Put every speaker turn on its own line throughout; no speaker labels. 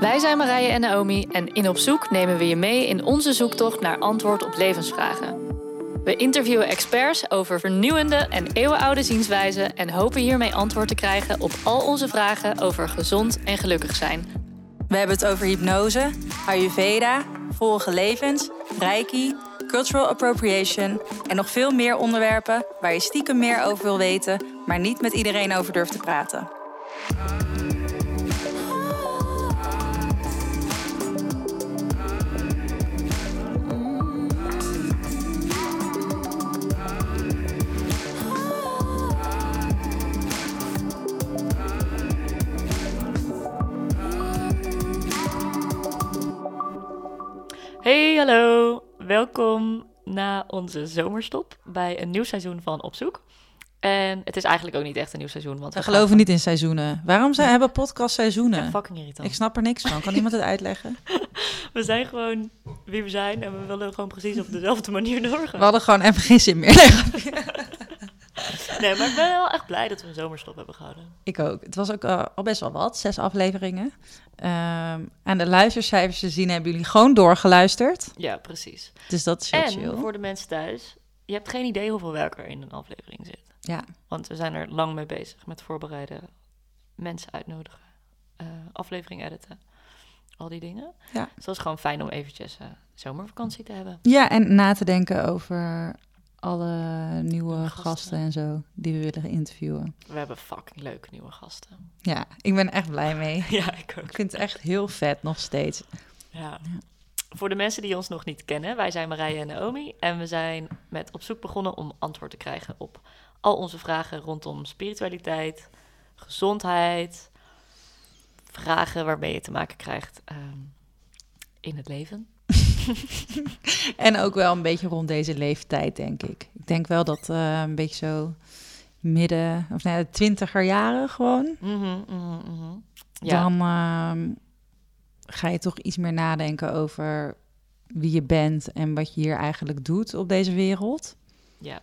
Wij zijn Marije en Naomi en in Op Zoek nemen we je mee in onze zoektocht naar antwoord op levensvragen. We interviewen experts over vernieuwende en eeuwenoude zienswijzen en hopen hiermee antwoord te krijgen op al onze vragen over gezond en gelukkig zijn.
We hebben het over hypnose, Ayurveda, vorige levens, Reiki, cultural appropriation en nog veel meer onderwerpen waar je stiekem meer over wil weten, maar niet met iedereen over durft te praten.
Hey, hallo. Welkom na onze zomerstop bij een nieuw seizoen van Op Zoek. En het is eigenlijk ook niet echt een nieuw seizoen. Want
We
we
geloven niet in seizoenen. Waarom zijn, hebben podcast seizoenen?
Ja, fucking irritant.
Ik snap er niks van. Kan iemand het uitleggen?
We zijn gewoon wie we zijn en we willen gewoon precies op dezelfde manier doorgaan.
We hadden gewoon even geen zin meer. Nee,
maar ik ben wel echt blij dat we een zomerstop hebben gehouden.
ik ook. Het was ook eh, al best wel wat. Zes afleveringen. Ehm aan de luistercijfers te zien hebben jullie gewoon doorgeluisterd.
Ja, precies.
Dus dat is heel
En
chill.
voor de mensen thuis, je hebt geen idee hoeveel werk er in een aflevering zit.
Ja.
Want we zijn er lang mee bezig met voorbereiden, mensen uitnodigen, eh, aflevering editen, al die dingen.
Ja.
Dus dat is gewoon fijn om eventjes eh, zomervakantie te hebben.
ja, en na te denken over alle nieuwe
Gasten.
gasten. en zo die we willen interviewen.
We hebben fucking leuke nieuwe gasten.
Ja, ik ben echt blij mee.
Ja, ik ook.
Ik vind het echt heel vet nog steeds.
Ja. Voor de mensen die ons nog niet kennen, wij zijn Marije en Naomi. En we zijn met op zoek begonnen om antwoord te krijgen op al onze vragen rondom spiritualiteit, gezondheid, vragen waarmee je te maken krijgt ehm, in het leven.
En ook wel een beetje rond deze leeftijd, denk ik. Ik denk wel dat eh, een beetje zo midden, of nee, twintiger jaren gewoon.
Mhm, mhm, mhm. Ja,
Dan ehm, ga je toch iets meer nadenken over wie je bent en wat je hier eigenlijk doet op deze wereld.
ja,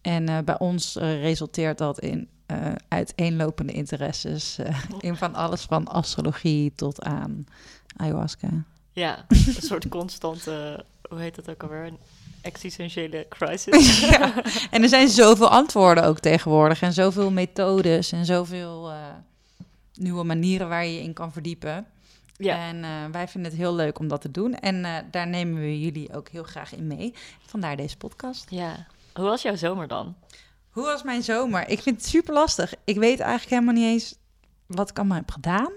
En eh, bij ons eh, resulteert dat in eh, uiteenlopende interesses. in van alles van astrologie tot aan ayahuasca.
Ja. een soort constante, hoe heet dat ook alweer? Een existentiële crisis.
Ja. En er zijn zoveel antwoorden ook tegenwoordig. En zoveel methodes en zoveel eh, nieuwe manieren waar je je in kan verdiepen.
ja.
En eh, wij vinden het heel leuk om dat te doen. En eh, daar nemen we jullie ook heel graag in mee. Vandaar deze podcast.
ja. Hoe was jouw zomer dan?
Hoe was mijn zomer? Ik vind het super lastig. Ik weet eigenlijk helemaal niet eens wat ik allemaal heb gedaan.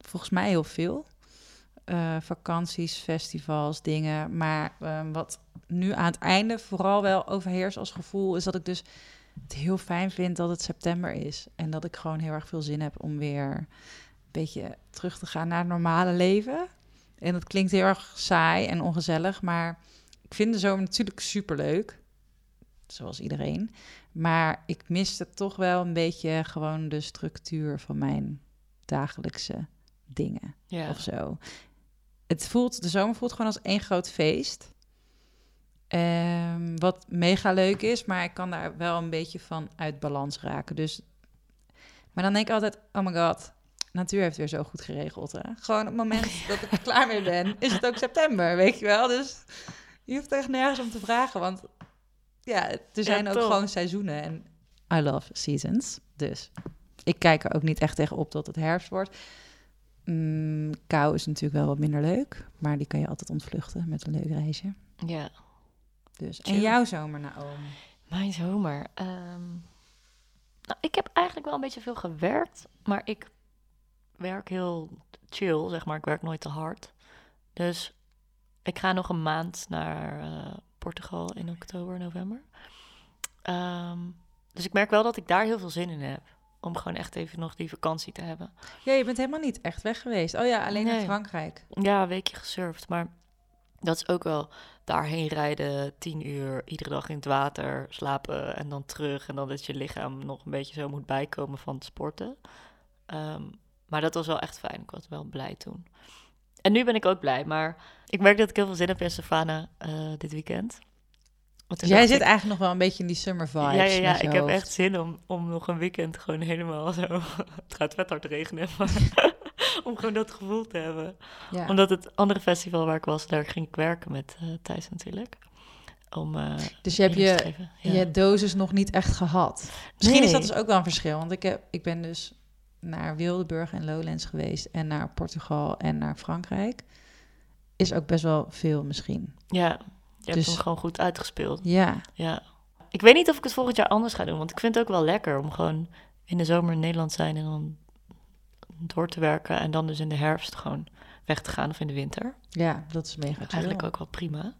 Volgens mij heel veel. Eh, vakanties, festivals, dingen. Maar eh, wat nu aan het einde vooral wel overheerst als gevoel... is dat ik dus het heel fijn vind dat het september is. En dat ik gewoon heel erg veel zin heb om weer een beetje terug te gaan naar het normale leven. En dat klinkt heel erg saai en ongezellig, maar ik vind de zomer natuurlijk super leuk. Zoals iedereen. Maar ik miste toch wel een beetje gewoon de structuur van mijn dagelijkse dingen
Ja.
of zo. Het voelt, de zomer voelt gewoon als één groot feest. Ehm, wat mega leuk is, maar ik kan daar wel een beetje van uit balans raken. Dus, maar dan denk ik altijd, oh my god, natuur heeft weer zo goed geregeld. Hè? Gewoon op het moment dat ik er klaar mee ben, is het ook september, weet je wel. Dus je hoeft echt nergens om te vragen, want ja, er zijn ook gewoon seizoenen en I love seasons. Dus ik kijk er ook niet echt tegen op dat het herfst wordt. Mm, kou is natuurlijk wel wat minder leuk, maar die kan je altijd ontvluchten met een leuk reisje.
ja.
Dus. En jouw zomer, Naomi?
Mijn zomer. ehm, nou, ik heb eigenlijk wel een beetje veel gewerkt, maar ik werk heel chill, zeg maar. Ik werk nooit te hard. Dus ik ga nog een maand naar eh, Portugal in oktober, november. Ehm, dus ik merk wel dat ik daar heel veel zin in heb. Om gewoon echt even nog die vakantie te hebben.
Ja, je bent helemaal niet echt weg geweest. Oh ja, alleen naar
Nee.
Frankrijk.
Ja, een weekje gesurfd, maar dat is ook wel daarheen rijden, tien uur, iedere dag in het water, slapen en dan terug. En dan dat je lichaam nog een beetje zo moet bijkomen van het sporten. Ehm, maar dat was wel echt fijn. Ik was wel blij toen. En nu ben ik ook blij, maar ik merk dat ik heel veel zin heb in Savannah eh, dit weekend.
Dus jij zit
ik-
eigenlijk nog wel een beetje in die summer vibes.
ja, ja, ja. Ik heb echt zin om, om nog een weekend gewoon helemaal zo... Het gaat vet hard regenen, maar om gewoon dat gevoel te hebben.
Ja.
Omdat het andere festival waar ik was, daar ging ik werken met eh Thijs natuurlijk. Om eh
Dus je hebt je.
Ja.
je dosis nog niet echt gehad. Misschien is dat dus ook wel een verschil. Want ik, heb, ik ben dus naar Wildeburg en Lowlands geweest. En naar Portugal en naar Frankrijk. Is ook best wel veel misschien.
Ja, je hebt
Dus-
hem gewoon goed uitgespeeld.
Ja,
Ja. Ik weet niet of ik het volgend jaar anders ga doen, want ik vind het ook wel lekker om gewoon in de zomer in Nederland te zijn en dan door te werken en dan dus in de herfst gewoon weg te gaan of in de winter.
ja dat is mega.
Eigenlijk ook wel prima.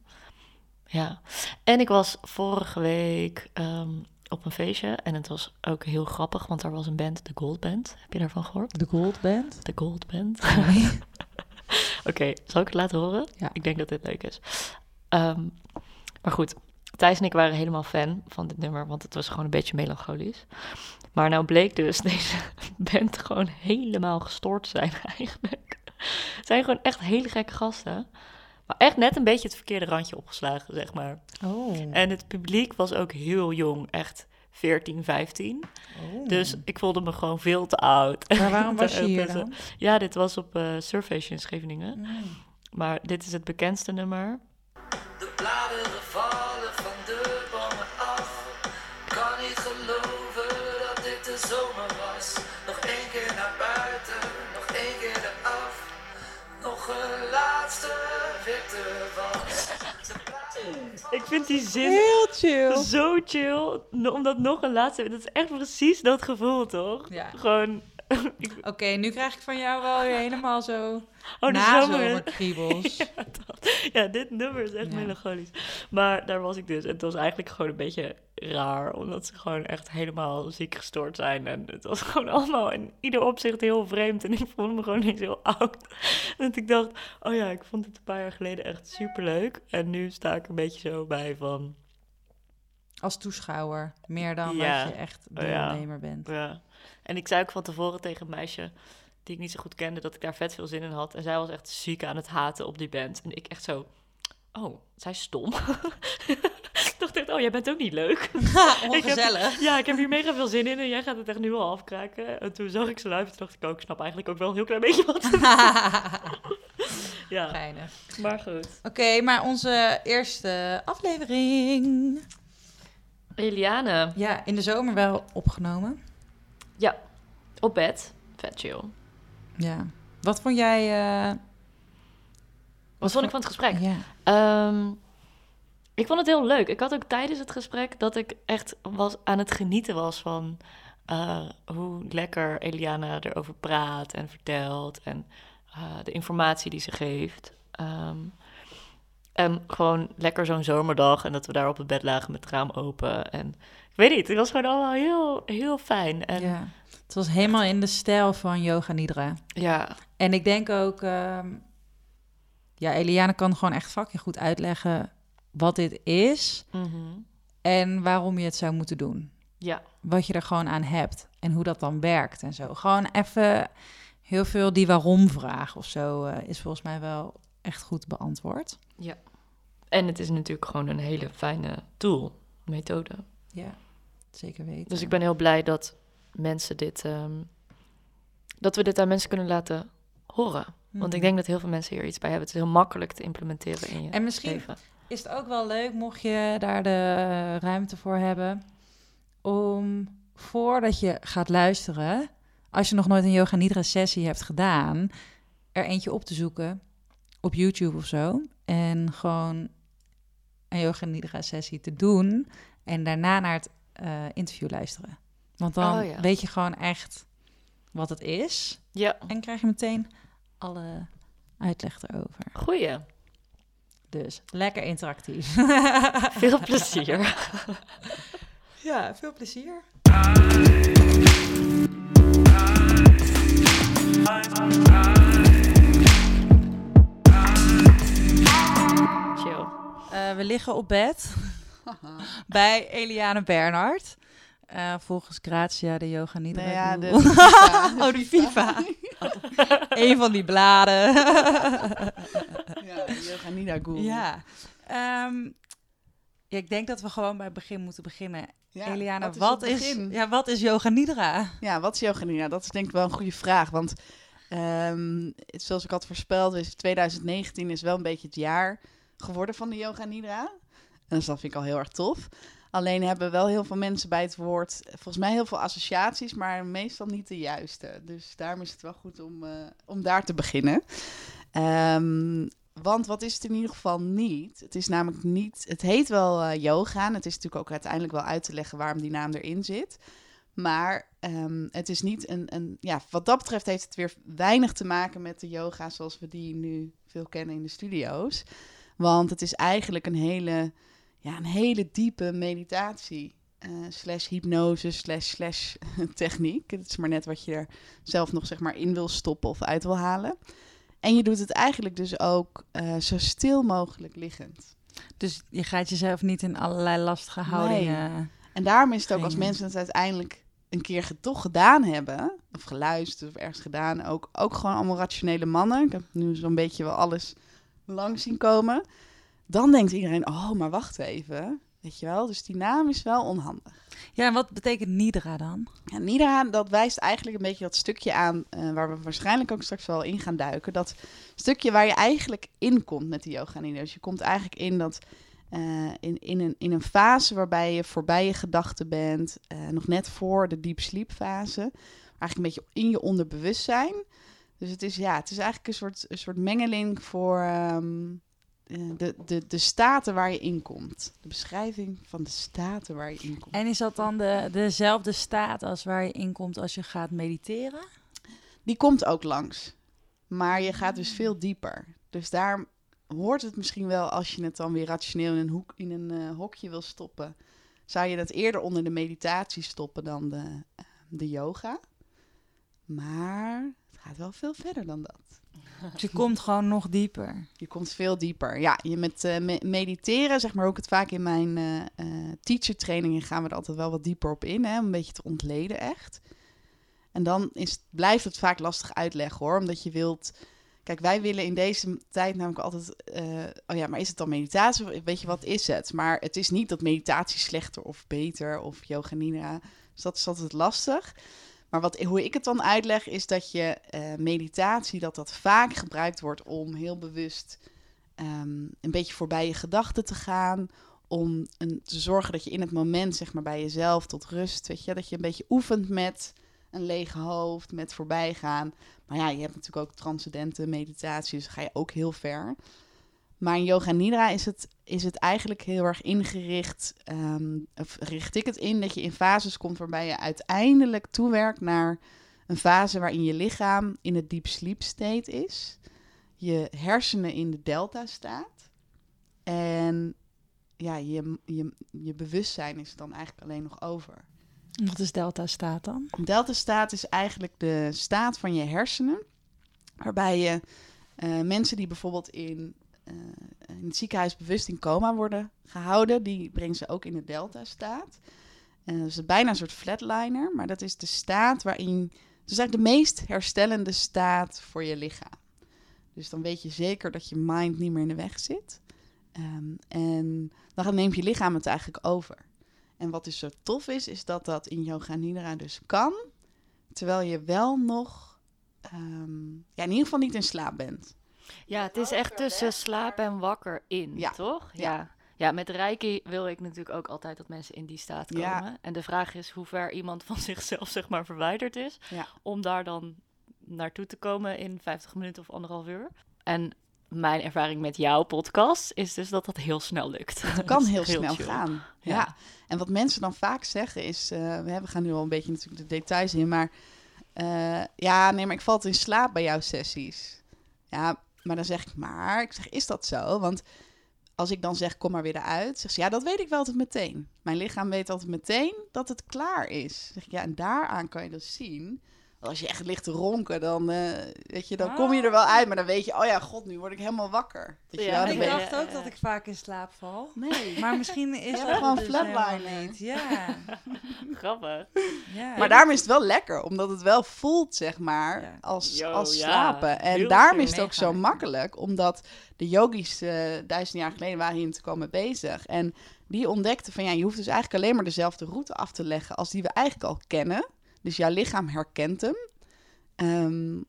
Ja. En ik was vorige week ehm, op een feestje en het was ook heel grappig, want daar was een band, de Gold Band. Heb je daarvan gehoord?
De Gold Band.
De Gold Band.
Nee.
Oké, zal ik het laten horen?
Ja.
Ik denk dat dit leuk is. Ehm, maar goed, Thijs en ik waren helemaal fan van dit nummer, want het was gewoon een beetje melancholisch. Maar nou bleek dus deze band gewoon helemaal gestoord te zijn eigenlijk. Het zijn gewoon echt hele gekke gasten. Maar echt net een beetje het verkeerde randje opgeslagen, zeg maar.
Oh.
En het publiek was ook heel jong, echt 14, 15.
Oh.
Dus ik voelde me gewoon veel te oud.
Maar waarom was je hier dan?
Ja, dit was op eh Surface in Scheveningen.
Mm.
Maar dit is het bekendste nummer.
De bladeren vallen van de bomen af. Kan niet geloven dat dit de zomer was. Nog één keer naar buiten, nog één keer eraf. Nog een laatste witte was.
Ik vind die zin
Heel chill.
zo chill. Omdat nog een laatste... Dat is echt precies dat gevoel, toch?
Ja.
Gewoon...
Oké, nu krijg ik van jou wel weer helemaal zo
oh,
nazomerkriebels.
Ja, dat- ja, dit nummer is echt
Ja.
melancholisch. Maar daar was ik dus. En het was eigenlijk gewoon een beetje raar. Omdat ze gewoon echt helemaal ziek gestoord zijn. En het was gewoon allemaal in ieder opzicht heel vreemd. En ik voelde me gewoon niet heel oud. Dat ik dacht, oh ja, ik vond het een paar jaar geleden echt superleuk. En nu sta ik een beetje zo bij van...
Als toeschouwer, meer dan
Ja.
dat je echt
Oh ja.
deelnemer bent.
Ja. En ik zei ook van tevoren tegen een meisje die ik niet zo goed kende, dat ik daar vet veel zin in had. En zij was echt ziek aan het haten op die band. En ik echt zo, oh, zij is stom. ik dacht echt, oh, jij bent ook niet leuk.
Ongezellig.
Ja, ik heb hier mega veel zin in en jij gaat het echt nu al afkraken. En toen zag ik ze live en toen dacht ik ook, ik snap eigenlijk ook wel een heel klein beetje wat Ja,
Geinig.
maar goed.
Oké, maar onze eerste aflevering.
Eliane,
Ja, in de zomer wel opgenomen.
Ja, op bed. Vet chill.
Ja. Wat vond jij... eh,
Wat vond ik van het gesprek?
Ja.
Ehm, ik vond het heel leuk. Ik had ook tijdens het gesprek dat ik echt was, aan het genieten was van eh, hoe lekker Eliana erover praat en vertelt. En eh, de informatie die ze geeft. Ehm, en gewoon lekker zo'n zomerdag en dat we daar op het bed lagen met het raam open. En ik weet niet, het was gewoon allemaal heel, heel fijn. En
ja. Het was helemaal in de stijl van Yoga Nidra.
ja,
En ik denk ook... ehm, ja, Eliane kan gewoon echt fucking goed uitleggen wat dit is...
mhm.
en waarom je het zou moeten doen.
ja,
wat je er gewoon aan hebt en hoe dat dan werkt en zo. Gewoon even heel veel die waarom-vraag of zo eh, is volgens mij wel echt goed beantwoord.
Ja. En het is natuurlijk gewoon een hele fijne tool, methode.
Ja, zeker weten.
Dus ik ben heel blij dat mensen dit, ehm, dat we dit aan mensen kunnen laten horen. Want ik
Mhm.
denk dat heel veel mensen hier iets bij hebben. Het is heel makkelijk te implementeren in je
En misschien
leven.
is het ook wel leuk, mocht je daar de ruimte voor hebben, om voordat je gaat luisteren, als je nog nooit een Yoga Nidra sessie hebt gedaan, er eentje op te zoeken op YouTube of zo. En gewoon een Yoga Nidra sessie te doen en daarna naar het eh, interview luisteren. Want dan
Oh ja.
weet je gewoon echt wat het is
Ja,
en krijg je meteen alle uitleg erover.
goeie.
Dus lekker interactief.
Veel plezier.
Ja, veel plezier. Eh, we liggen op bed bij Eliane Bernhard. Eh, volgens Grazia de Yoga Nidra
Nou ja, de FIFA.
oh, de FIFA. Een van die bladen.
Ja, Yoga Nidra Guru.
ja. Ehm, ja, ik denk dat we gewoon bij het begin moeten beginnen.
Ja,
Eliana,
wat is
wat ja, wat is Yoga Nidra?
Ja, wat is Yoga Nidra? Dat is denk ik wel een goede vraag. Want Ehm, zoals ik had voorspeld, is 2019 is wel een beetje het jaar geworden van de Yoga Nidra. En dus dat vind ik al heel erg tof. Alleen hebben wel heel veel mensen bij het woord, volgens mij heel veel associaties, maar meestal niet de juiste. Dus daarom is het wel goed om, eh, om daar te beginnen. Ehm, want wat is het in ieder geval niet? Het is namelijk niet. Het heet wel eh, yoga. En het is natuurlijk ook uiteindelijk wel uit te leggen waarom die naam erin zit. Maar ehm, het is niet een, een. Ja, wat dat betreft heeft het weer weinig te maken met de yoga zoals we die nu veel kennen in de studio's. Want het is eigenlijk een hele, ja, een hele diepe meditatie. eh, slash hypnose, slash, slash techniek. Het is maar net wat je er zelf nog zeg maar in wil stoppen of uit wil halen. En je doet het eigenlijk dus ook eh, zo stil mogelijk liggend.
Dus je gaat jezelf niet in allerlei lastige houdingen...
En daarom is het ook als mensen het uiteindelijk een keer toch gedaan hebben, of geluisterd of ergens gedaan, ook, ook gewoon allemaal rationele mannen. Ik heb nu zo'n beetje wel alles langs zien komen. Dan denkt iedereen, oh, maar wacht even. Weet je wel, dus die naam is wel onhandig.
Ja, en wat betekent Nidra dan?
Ja, Nidra, dat wijst eigenlijk een beetje dat stukje aan eh, waar we waarschijnlijk ook straks wel in gaan duiken. Dat stukje waar je eigenlijk in komt met de yoga nidra. Dus je komt eigenlijk in dat eh, in, in, een, in een fase waarbij je voorbij je gedachten bent, eh, nog net voor de deep sleep fase, eigenlijk een beetje in je onderbewustzijn. Dus het is ja, het is eigenlijk een soort, een soort mengeling voor ehm, eh, de, de, de staten waar je in komt. De beschrijving van de staten waar je in komt.
En is dat dan de, dezelfde staat als waar je in komt als je gaat mediteren?
die komt ook langs. Maar je gaat dus veel dieper. Dus daar hoort het misschien wel als je het dan weer rationeel in een, hoek, in een eh, hokje wil stoppen. Zou je dat eerder onder de meditatie stoppen dan de, eh, de yoga. Maar gaat wel veel verder dan dat.
Dus je komt gewoon nog dieper.
Je komt veel dieper. Ja, je met eh, me- mediteren, zeg maar ook het vaak in mijn eh eh, teacher trainingen gaan we er altijd wel wat dieper op in, hè, om een beetje te ontleden echt. En dan is, blijft het vaak lastig uitleggen hoor, omdat je wilt. Kijk, wij willen in deze tijd namelijk altijd. oh ja, maar is het dan meditatie? Of Weet je wat is het? Maar het is niet dat meditatie slechter of beter of yoga nidra. Dus dat is altijd lastig. Maar wat, hoe ik het dan uitleg is dat je eh, meditatie, dat dat vaak gebruikt wordt om heel bewust ehm, een beetje voorbij je gedachten te gaan. Om een, te zorgen dat je in het moment, zeg maar, bij jezelf tot rust, weet je, dat je een beetje oefent met een lege hoofd, met voorbijgaan. Maar ja, je hebt natuurlijk ook transcendente meditatie, dus ga je ook heel ver. Maar in Yoga Nidra is het, is het eigenlijk heel erg ingericht, ehm, of richt ik het in, dat je in fases komt waarbij je uiteindelijk toewerkt naar een fase waarin je lichaam in het deep sleep state is, je hersenen in de delta staat en ja, je, je, je bewustzijn is dan eigenlijk alleen nog over.
Wat is delta staat dan?
Delta staat is eigenlijk de staat van je hersenen, waarbij je eh, mensen die bijvoorbeeld in, in het ziekenhuis bewust in coma worden gehouden, die brengen ze ook in de delta staat. En dat is bijna een soort flatliner, maar dat is de staat waarin, het is eigenlijk de meest herstellende staat voor je lichaam. Dus dan weet je zeker dat je mind niet meer in de weg zit. Ehm, en dan neemt je lichaam het eigenlijk over. En wat dus zo tof is, is dat dat in Yoga Nidra dus kan, terwijl je wel nog, ehm, ja, in ieder geval niet in slaap bent.
Ja, het is echt tussen slaap en wakker in,
Ja.
toch?
Ja.
Ja. ja. met Reiki wil ik natuurlijk ook altijd dat mensen in die staat komen.
Ja.
En de vraag is hoe ver iemand van zichzelf zeg maar verwijderd is. Om daar dan naartoe te komen in 50 minuten of anderhalf uur. En mijn ervaring met jouw podcast is dus dat dat heel snel lukt.
Het kan heel snel
chill.
gaan. Ja.
Ja.
En wat mensen dan vaak zeggen is, we hebben- we gaan nu al een beetje natuurlijk de details in, maar eh, ja, nee, maar ik val in slaap bij jouw sessies. Ja, maar dan zeg ik maar, ik zeg, is dat zo? Want als ik dan zeg, kom maar weer eruit, zegt ze, ja, dat weet ik wel altijd meteen. Mijn lichaam weet altijd meteen dat het klaar is. Zeg ik, ja, en daaraan kan je dus zien. Als je echt ligt te ronken, dan, eh, weet je, dan kom je er wel uit, maar dan weet je, oh ja, god, nu word ik helemaal wakker. Weet je
Ja,
wel? Dan
ik dacht ook dat
ik vaak in slaap val.
Nee.
Maar misschien is
Ja,
dat
gewoon
dus
flatliner.
niet. Ja.
Grappig.
ja.
Maar daarom is het wel lekker, omdat het wel voelt, zeg maar, als,
Yo,
als
ja.
slapen. En
Heel
daarom is het ook zo makkelijk, omdat de yogis eh, duizend jaar geleden waren hier natuurlijk al mee bezig. En die ontdekten van, ja, je hoeft dus eigenlijk alleen maar dezelfde route af te leggen als die we eigenlijk al kennen. Dus jouw lichaam herkent hem. Ehm,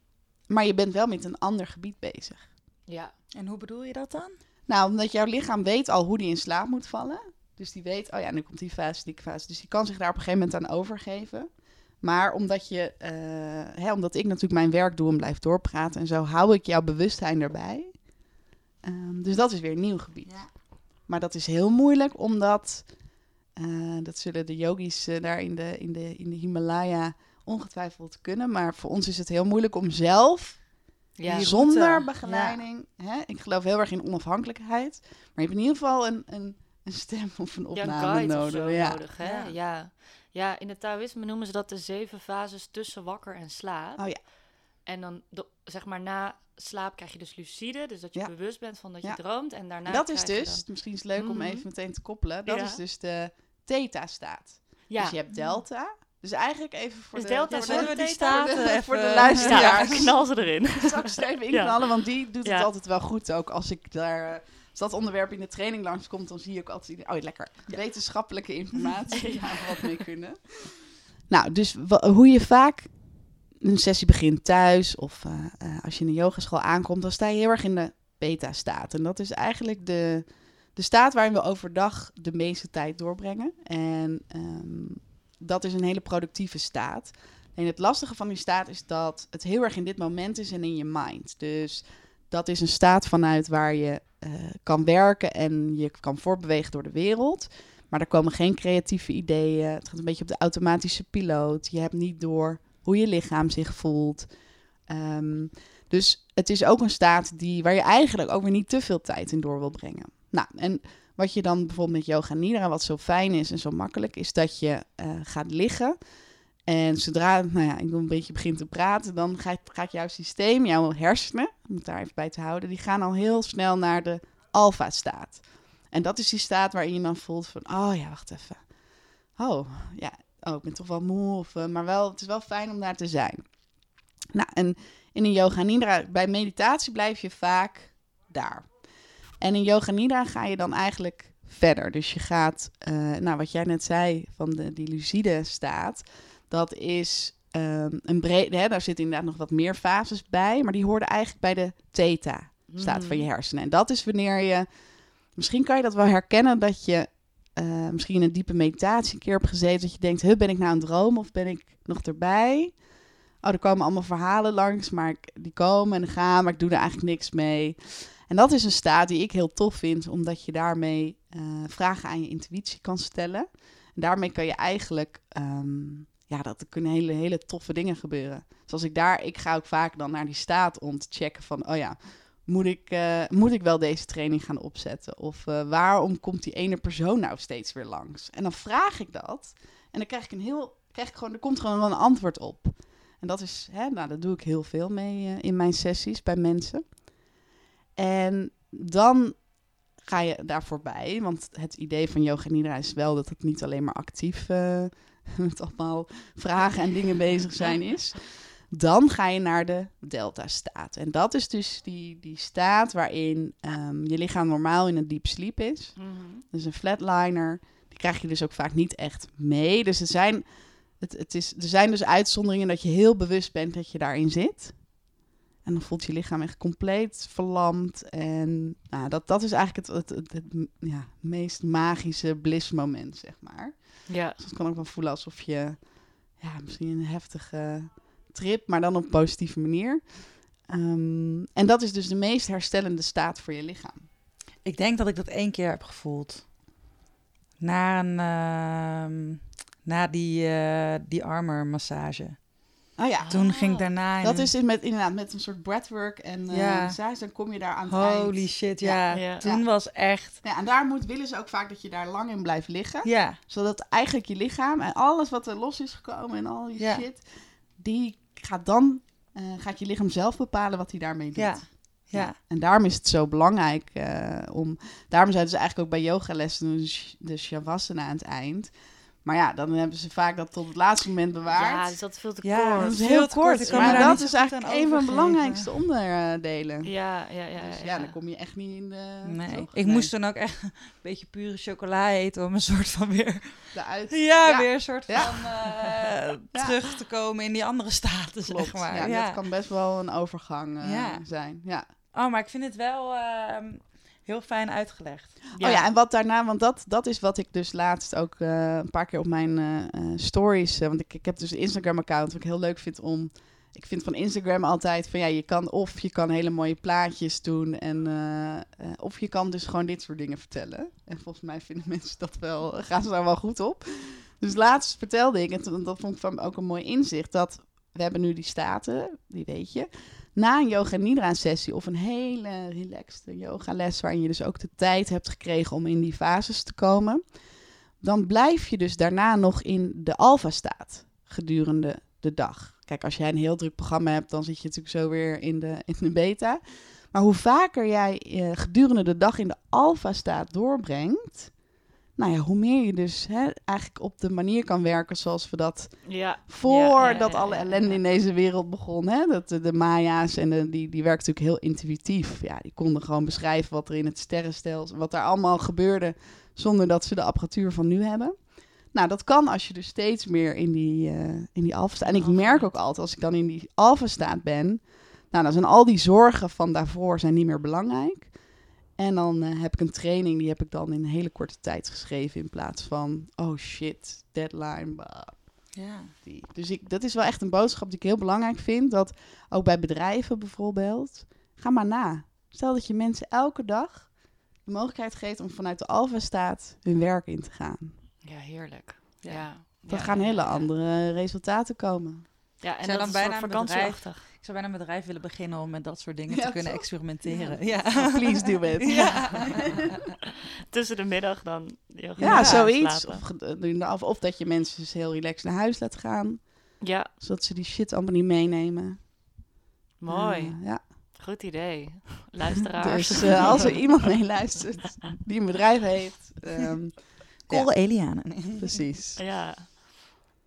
maar je bent wel met een ander gebied bezig.
Ja.
En hoe bedoel je dat dan?
Nou, omdat jouw lichaam weet al hoe die in slaap moet vallen. Dus die weet, oh ja, nu komt die fase, die fase. Dus die kan zich daar op een gegeven moment aan overgeven. Maar omdat, je, eh, hè, omdat ik natuurlijk mijn werk doe en blijf doorpraten en zo, hou ik jouw bewustzijn erbij. Ehm, dus dat is weer een nieuw gebied. Maar dat is heel moeilijk, omdat, eh, dat zullen de yogis eh, daar in de, in, de, in de Himalaya ongetwijfeld kunnen. Maar voor ons is het heel moeilijk om zelf
Ja.
Zonder
route,
begeleiding. Hè? Ik geloof heel erg in onafhankelijkheid. Maar je hebt in ieder geval een, een, een stem of een
Ja,
opname
of
nodig.
zo
ja.
nodig, hè?
Ja.
Ja. ja. in het Taoïsme noemen ze dat de zeven fases tussen wakker en slaap.
Oh ja.
En dan, de- zeg maar, na slaap krijg je dus lucide, dus dat je
Ja.
bewust bent van dat je
Ja.
droomt. En daarna
En dat is dus,
dan-
misschien is het leuk om
Mhm.
even meteen te koppelen. Dat
Ja.
is dus de theta-staat.
Ja.
Dus je hebt delta. Dus eigenlijk even voor
Is
de,
delta
de,
zullen we die
theta?
staten
voor de,
even...
voor de
Ja,
luisteraars.
knal ze erin.
straks er even inknallen, want die doet het
Ja.
altijd wel goed ook. Als ik daar, eh, als dat onderwerp in de training langskomt, dan zie ik altijd, oh lekker, wetenschappelijke informatie, waar we wat mee kunnen. Nou, dus hoe je vaak een sessie begint thuis of eh, eh, als je in een yogaschool aankomt, dan sta je heel erg in de beta-staat. En dat is eigenlijk de, de staat waarin we overdag de meeste tijd doorbrengen. En ehm, dat is een hele productieve staat. En het lastige van die staat is dat het heel erg in dit moment is en in je mind. Dus dat is een staat vanuit waar je eh, kan werken en je kan voortbewegen door de wereld. Maar er komen geen creatieve ideeën. Het gaat een beetje op de automatische piloot. Je hebt niet door hoe je lichaam zich voelt. Ehm, dus het is ook een staat die, waar je eigenlijk ook weer niet te veel tijd in door wil brengen. Nou, en wat je dan bijvoorbeeld met yoga nidra, wat zo fijn is en zo makkelijk, is dat je eh, gaat liggen. En zodra nou ja, ik een beetje begin te praten, dan gaat, gaat jouw systeem, jouw hersenen, om het daar even bij te houden, die gaan al heel snel naar de alfa-staat. En dat is die staat waarin je dan voelt van, oh ja, wacht even. Oh, ja, oh, ik ben toch wel moe, of, eh, maar wel, het is wel fijn om daar te zijn. Nou, en in een yoga nidra, bij meditatie blijf je vaak daar. En in yoga nidra ga je dan eigenlijk verder. Dus je gaat, eh, nou wat jij net zei, van de, die lucide staat, dat is ehm, een breed, hè, daar zitten inderdaad nog wat meer fases bij, maar die hoorden eigenlijk bij de theta staat van je hersenen. En dat is wanneer je, misschien kan je dat wel herkennen, dat je eh, misschien in een diepe meditatie een keer hebt gezeten, dat je denkt, huh, ben ik nou een droom of ben ik nog erbij? Oh, er komen allemaal verhalen langs, maar ik, die komen en gaan, maar ik doe er eigenlijk niks mee. En dat is een staat die ik heel tof vind, omdat je daarmee eh, vragen aan je intuïtie kan stellen. En daarmee kan je eigenlijk, ehm, ja, dat kunnen hele, hele toffe dingen gebeuren. Zoals ik daar, ik ga ook vaak dan naar die staat om te checken van, oh ja, moet ik, eh, moet ik wel deze training gaan opzetten? Of eh, waarom komt die ene persoon nou steeds weer langs? En dan vraag ik dat en dan krijg ik een heel, krijg ik gewoon, er komt gewoon wel een antwoord op. En dat is, hè, nou, daar doe ik heel veel mee in mijn sessies bij mensen. En dan ga je daar voorbij, want het idee van yoga nidra is wel dat het niet alleen maar actief eh, met allemaal vragen en dingen bezig zijn is. Dan ga je naar de delta-staat. En dat is dus die, die staat waarin ehm, je lichaam normaal in een diep sleep is. Dus een flatliner, die krijg je dus ook vaak niet echt mee. Dus er zijn, het, het is, er zijn dus uitzonderingen dat je heel bewust bent dat je daarin zit. En dan voelt je lichaam echt compleet verlamd. En nou, dat, dat is eigenlijk het, het, het, het, ja, meest magische blissmoment, zeg maar.
Ja.
Dus het kan ook wel voelen alsof je ja, misschien een heftige trip, maar dan op een positieve manier. Ehm, en dat is dus de meest herstellende staat voor je lichaam.
Ik denk dat ik dat één keer heb gevoeld. Na, een, ehm, na die, eh die armor massage.
Oh ja,
Toen ging ik daarna in
Dat is in met, inderdaad met een soort breathwork en eh
Ja.
dan kom je daar aan het
Holy
eind.
shit,
Ja.
ja.
Ja.
Toen
Ja.
was echt...
Ja, en daar moet, willen ze ook vaak dat je daar lang in blijft liggen.
Ja,
Zodat eigenlijk je lichaam en alles wat er los is gekomen en al die
Ja.
shit, die gaat dan, eh, gaat je lichaam zelf bepalen wat hij daarmee doet.
Ja. ja.
En daarom is het zo belangrijk eh, om. Daarom zeiden ze eigenlijk ook bij yogalessen de sh- de shavasana aan het eind. Maar ja, dan hebben ze vaak dat tot het laatste moment bewaard.
Ja, dus dat is veel te
Ja,
kort.
dat is
heel kort.
kort.
Ik kan me
Maar dat is eigenlijk een van de belangrijkste onderdelen.
Ja, ja, ja.
Dus
ja,
ja, dan kom je echt niet in de...
Nee, ik moest dan ook echt een beetje pure chocola eten om een soort van weer,
de uit...
ja,
Ja.
weer een soort
Ja.
van eh,
Ja.
terug te komen in die andere staten,
Klopt.
zeg maar.
Ja,
Ja,
dat kan best wel een overgang eh,
Ja.
zijn. Ja.
Oh, maar ik vind het wel ehm, heel fijn uitgelegd.
Ja.
Oh ja, en wat daarna, want dat, dat is wat ik dus laatst ook eh, een paar keer op mijn eh, eh, stories, want ik, ik heb dus een Instagram-account, wat ik heel leuk vind om. Ik vind van Instagram altijd van ja, je kan of je kan hele mooie plaatjes doen en eh, eh, of je kan dus gewoon dit soort dingen vertellen. En volgens mij vinden mensen dat wel, gaan ze daar wel goed op. Dus laatst vertelde ik, en dat vond ik van ook een mooi inzicht, dat we hebben nu die staten, die weet je. Na een yoga nidra sessie of een hele relaxed yogales, waarin je dus ook de tijd hebt gekregen om in die fases te komen, dan blijf je dus daarna nog in de alfa staat gedurende de dag. Kijk, als jij een heel druk programma hebt, dan zit je natuurlijk zo weer in de, in de beta. Maar hoe vaker jij eh, gedurende de dag in de alfa staat doorbrengt, nou ja, hoe meer je dus hè, eigenlijk op de manier kan werken zoals we dat
Ja.
voordat
Ja, ja, ja,
alle ellende in deze wereld begon. Hè? Dat, de, de Maya's en de, die, die werken natuurlijk heel intuïtief. Ja, die konden gewoon beschrijven wat er in het sterrenstelsel, wat daar allemaal gebeurde, zonder dat ze de apparatuur van nu hebben. Nou, dat kan als je dus steeds meer in die, eh in die alfa staat. En ik merk ook altijd, als ik dan in die alfa staat ben, nou, dan zijn al die zorgen van daarvoor zijn niet meer belangrijk. En dan eh, heb ik een training, die heb ik dan in een hele korte tijd geschreven, in plaats van, oh shit, deadline, bah,
Ja.
die. Dus ik, dat is wel echt een boodschap die ik heel belangrijk vind. Dat ook bij bedrijven bijvoorbeeld. Ga maar na. Stel dat je mensen elke dag de mogelijkheid geeft om vanuit de alfa-staat hun werk in te gaan.
Ja, heerlijk.
Ja.
Ja.
Dan
Ja,
gaan
ja,
hele
ja.
andere resultaten komen.
Ja, en
Zou
dat
dan
is
bijna
vakantieachtig.
Ik zou bijna een bedrijf willen beginnen om met dat soort dingen
Ja,
te kunnen experimenteren. Ja.
Please do it.
Ja.
Tussen de middag dan.
Ja, zoiets. Of, af- of dat je mensen dus heel relaxed naar huis laat gaan.
Ja,
Zodat ze die shit allemaal niet meenemen.
mooi.
Eh, ja.
Goed idee. Luisteraars.
Dus eh, als er iemand mee luistert die een bedrijf heeft. ehm,
Cool Eliane.
precies.
Ja.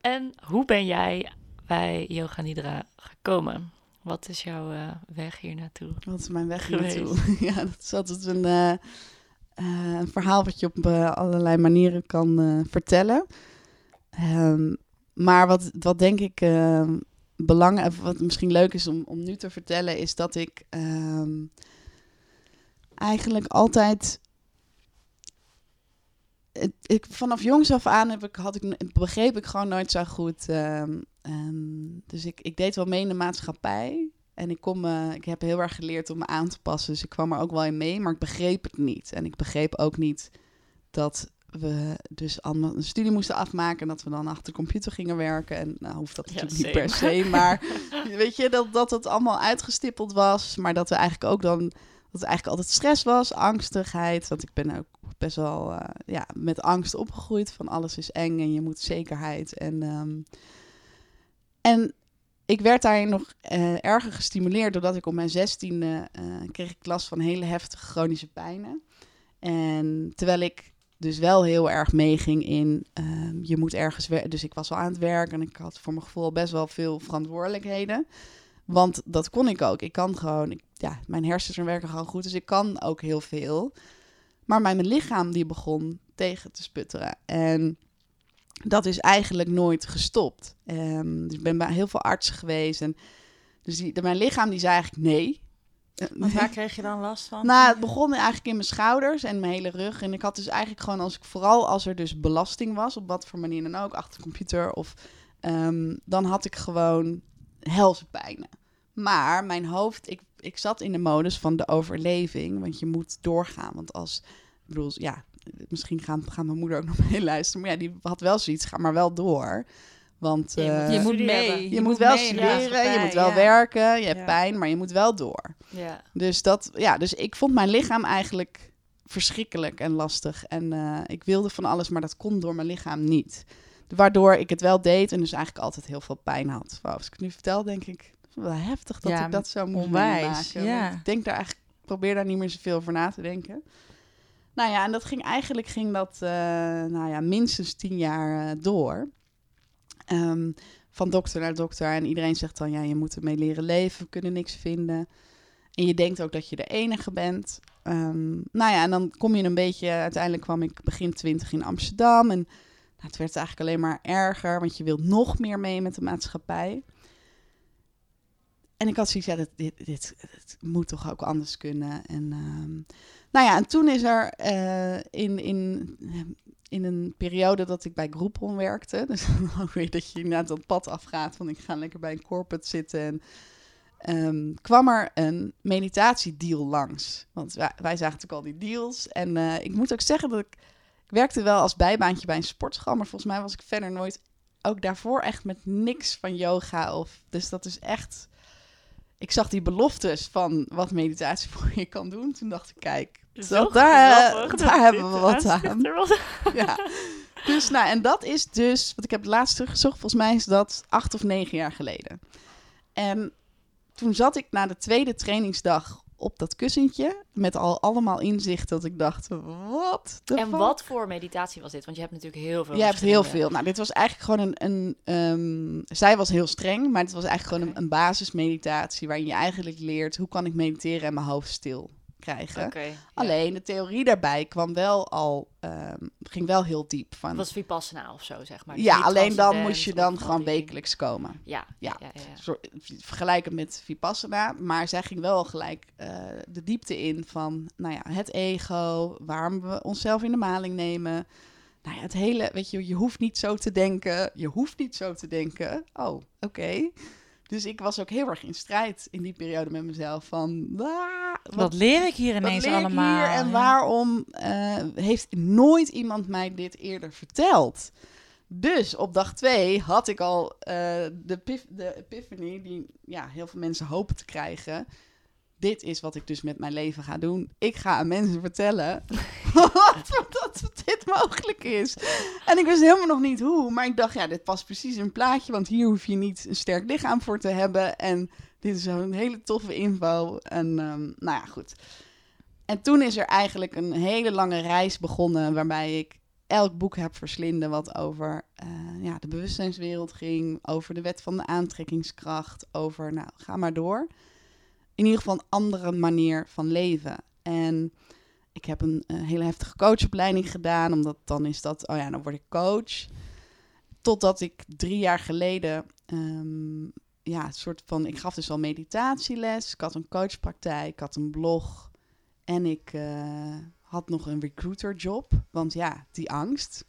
En hoe ben jij bij Yoga Nidra gekomen? Wat is jouw eh, weg hier naartoe?
Wat is mijn weg hier naartoe? ja, dat is altijd een, eh, eh, een verhaal wat je op allerlei manieren kan vertellen. Ehm, maar wat, wat denk ik ehm belangrijk, wat misschien leuk is om, om nu te vertellen, is dat ik ehm, eigenlijk altijd. Ik, vanaf jongs af aan heb ik, had ik, begreep ik gewoon nooit zo goed. Ehm, dus ik, ik deed wel mee in de maatschappij. En ik, kom, me- ik heb heel erg geleerd om me aan te passen. Dus ik kwam er ook wel in mee, maar ik begreep het niet. En ik begreep ook niet dat we dus allemaal een studie moesten afmaken... en dat we dan achter de computer gingen werken. En nou hoeft dat
Ja,
natuurlijk niet per se, maar weet je, dat, dat het allemaal uitgestippeld was. Maar dat we eigenlijk ook dan... dat het eigenlijk altijd stress was, angstigheid. Want ik ben ook best wel eh, ja, met angst opgegroeid. Van alles is eng en je moet zekerheid. En, ehm, en ik werd daarin nog eh, erger gestimuleerd doordat ik op mijn zestiende eh kreeg ik last van hele heftige chronische pijnen. En terwijl ik dus wel heel erg meeging in ehm, je moet ergens werken. Dus ik was al aan het werk en ik had voor mijn gevoel best wel veel verantwoordelijkheden. Want dat kon ik ook. Ik kan gewoon, ik, ja, mijn hersens werken gewoon goed, dus ik kan ook heel veel. Maar mijn lichaam die begon tegen te sputteren. En dat is eigenlijk nooit gestopt. Ehm, dus ik ben bij heel veel artsen geweest. En dus die, mijn lichaam die zei eigenlijk nee.
Want waar kreeg je dan last van?
Nou, het begon eigenlijk in mijn schouders en mijn hele rug. En ik had dus eigenlijk gewoon, als ik vooral als er dus belasting was, op wat voor manier dan ook, achter de computer of ehm, dan had ik gewoon helse pijnen. Maar mijn hoofd, ik, ik zat in de modus van de overleving, want je moet doorgaan. Want als, ik bedoel, ja, misschien gaan, gaan mijn moeder ook nog mee luisteren, maar ja, die had wel zoiets, ga maar wel door. Want
je moet
eh,
je moet mee.
hebben.
je, moet wel studeren, je moet wel
ja.
werken, je hebt
Ja.
pijn, maar je moet wel door.
Ja.
Dus, dat, ja, dus ik vond mijn lichaam eigenlijk verschrikkelijk en lastig. En eh, ik wilde van alles, maar dat kon door mijn lichaam niet. Waardoor ik het wel deed en dus eigenlijk altijd heel veel pijn had. Als ik het nu vertel, denk ik, wel heftig dat
Ja,
ik dat zo
ja.
Want Ik denk daar eigenlijk, ik probeer daar niet meer zoveel over na te denken. Nou ja, en dat ging eigenlijk ging dat, eh, nou ja, minstens tien jaar eh, door. Ehm, van dokter naar dokter. En iedereen zegt dan, ja, je moet ermee leren leven. We kunnen niks vinden. En je denkt ook dat je de enige bent. Ehm, nou ja, en dan kom je een beetje... Uiteindelijk kwam ik begin twintig in Amsterdam. En nou, het werd eigenlijk alleen maar erger. Want je wilt nog meer mee met de maatschappij. En ik had zoiets, ja, dit, dit, moet toch ook anders kunnen. En, ehm, nou ja, en toen is er eh, in, in, in een periode dat ik bij Groupon werkte... dus ook weer dat je inderdaad dat pad afgaat... van ik ga lekker bij een corporate zitten... en ehm, kwam er een meditatiedeal langs. Want wij, wij zagen natuurlijk al die deals. En eh, ik moet ook zeggen dat ik... Ik werkte wel als bijbaantje bij een sportschool... maar volgens mij was ik verder nooit... ook daarvoor echt met niks van yoga. Of, dus dat is echt ik zag die beloftes van wat meditatie voor je kan doen. Toen dacht ik, kijk,
Zo
dat, daar,
grappig dat
daar hebben we wat aan. Ja. Dus nou, en dat is dus, wat ik heb laatst teruggezocht, volgens mij is dat acht of negen jaar geleden. En toen zat ik na de tweede trainingsdag op dat kussentje met al allemaal inzicht dat ik dacht, wat
En
fuck?
wat voor meditatie was dit? Want je hebt natuurlijk heel veel.
Jij hebt heel veel. Nou, dit was eigenlijk gewoon een. een ehm, zij was heel streng, maar het was eigenlijk gewoon een, een basismeditatie. waarin je eigenlijk leert hoe kan ik mediteren en mijn hoofd stil krijgen.
Ja.
Alleen de theorie daarbij kwam wel al. ehm, ging wel heel diep. Van,
Het was Vipassana of zo, zeg maar. Dus
ja, alleen dan moest je dan gewoon
die-
wekelijks komen.
Ja, ja,
Ja. Vergelijken met Vipassana. Maar zij ging wel gelijk eh, de diepte in van nou ja, het ego. Waarom we onszelf in de maling nemen. Nou ja, het hele, weet je, je hoeft niet zo te denken. Je hoeft niet zo te denken. Oh, oké. Dus ik was ook heel erg in strijd in die periode met mezelf. Van, ah,
Wat leer ik hier
wat
ineens
leer ik
allemaal?
hier en
Ja.
waarom eh, heeft nooit iemand mij dit eerder verteld? Dus op dag twee had ik al eh, de, de epiphany die ja, heel veel mensen hopen te krijgen. Dit is wat ik dus met mijn leven ga doen. Ik ga aan mensen vertellen dat dit mogelijk is. En ik wist helemaal nog niet hoe. Maar ik dacht, ja, dit past precies in een plaatje. Want hier hoef je niet een sterk lichaam voor te hebben. En dit is een hele toffe info. En ehm, nou ja, goed. En toen is er eigenlijk een hele lange reis begonnen. Waarbij ik elk boek heb verslinden wat over eh, ja, de bewustzijnswereld ging. Over de wet van de aantrekkingskracht. Over, nou, ga maar door. In ieder geval een andere manier van leven. En ik heb een, eh, hele heftige coachopleiding gedaan. Omdat dan is dat, oh ja, dan word ik coach. Totdat ik drie jaar geleden, ehm, ja, een soort van, ik gaf dus al meditatieles. Ik had een coachpraktijk, ik had een blog. En ik eh, had nog een recruiterjob. Want ja, die angst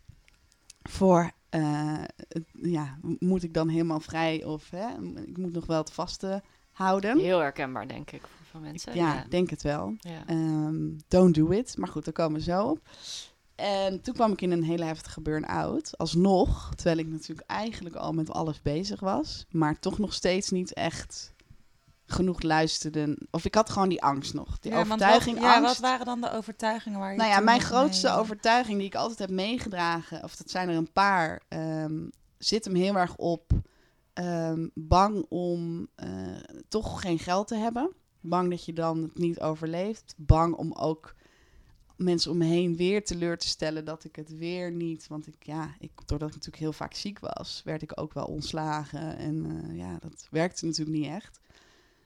voor, eh, ja, moet ik dan helemaal vrij of hè, ik moet nog wel het vaste houden.
Heel herkenbaar, denk ik, voor veel mensen.
Ja, ik denk het wel.
ja.
Ehm, don't do it. Maar goed, daar komen we zo op. En toen kwam ik in een hele heftige burn-out. Alsnog, terwijl ik natuurlijk eigenlijk al met alles bezig was. Maar toch nog steeds niet echt genoeg luisterde. Of ik had gewoon die angst nog. Die
Ja,
overtuiging,
wat, ja,
angst.
wat waren dan de overtuigingen waar je
Nou ja, mijn grootste
mee-
overtuiging die ik altijd heb meegedragen, of dat zijn er een paar, ehm, zit hem heel erg op ehm, bang om eh, toch geen geld te hebben. Bang dat je dan het niet overleeft. Bang om ook mensen om me heen weer teleur te stellen dat ik het weer niet. Want ik, ja, ik, doordat ik natuurlijk heel vaak ziek was, werd ik ook wel ontslagen. En eh, ja, dat werkte natuurlijk niet echt.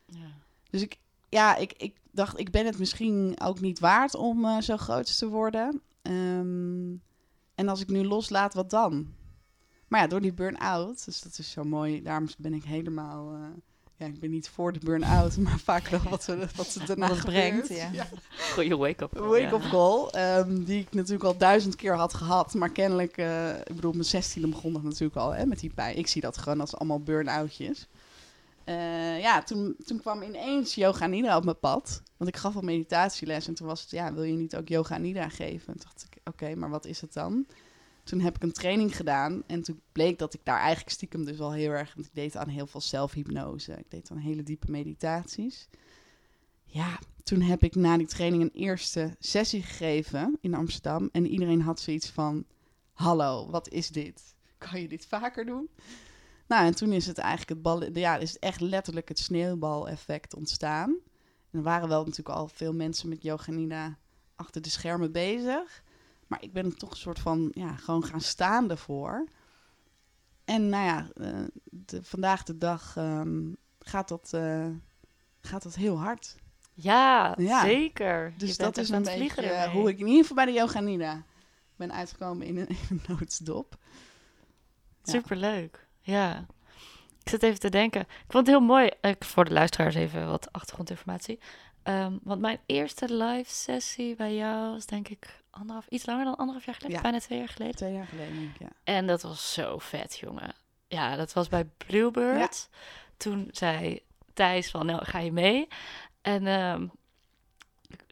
Ja.
Dus ik, ja, ik, ik dacht, ik ben het misschien ook niet waard om eh, zo groot te worden. Ehm, en als ik nu loslaat, wat dan? Maar ja, door die burn-out, dus dat is zo mooi. Daarom ben ik helemaal, eh, ja, ik ben niet voor de burn-out, maar vaak wel wat, ze, wat ze daarna
Wat brengt,
gebeurt.
ja.
Goeie wake-up. call,
Wake-up
ja.
call, ehm, die ik natuurlijk al duizend keer had gehad. Maar kennelijk, eh, ik bedoel, mijn zestiende begon dat natuurlijk al hè, met die pijn. Ik zie dat gewoon als allemaal burn-outjes. Eh, ja, toen, toen kwam ineens yoga nidra op mijn pad. Want ik gaf al meditatieles en toen was het, ja, wil je niet ook yoga nidra geven? En toen dacht ik, oké, maar wat is het dan? Toen heb ik een training gedaan en toen bleek dat ik daar eigenlijk stiekem dus wel heel erg... Want ik deed aan heel veel zelfhypnose, ik deed aan hele diepe meditaties. Ja, toen heb ik na die training een eerste sessie gegeven in Amsterdam. En iedereen had zoiets van, hallo, wat is dit? Kan je dit vaker doen? Nou, en toen is het eigenlijk het bal, ja, is echt letterlijk het sneeuwbaleffect ontstaan. En er waren wel natuurlijk al veel mensen met yoga nidra achter de schermen bezig. Maar ik ben toch een soort van, ja, gewoon gaan staan ervoor. En nou ja, eh, de, vandaag de dag ehm, gaat, dat, eh, gaat dat heel hard.
Ja,
Ja.
zeker.
Dus dat is een beetje eh, hoe ik in ieder geval bij de Yoga Nina ben uitgekomen in een, in een noodsdop. Ja.
Superleuk. Ja. Ik zit even te denken. Ik vond het heel mooi. Ik, voor de luisteraars even wat achtergrondinformatie. Ehm, want mijn eerste live sessie bij jou was denk ik anderhalf, iets langer dan anderhalf jaar geleden.
Ja.
Bijna twee jaar geleden.
Twee jaar geleden, denk ik, ja.
En dat was zo vet, jongen. Ja, dat was bij Bluebird. Toen zei Thijs van, nou, ga je mee? En ehm,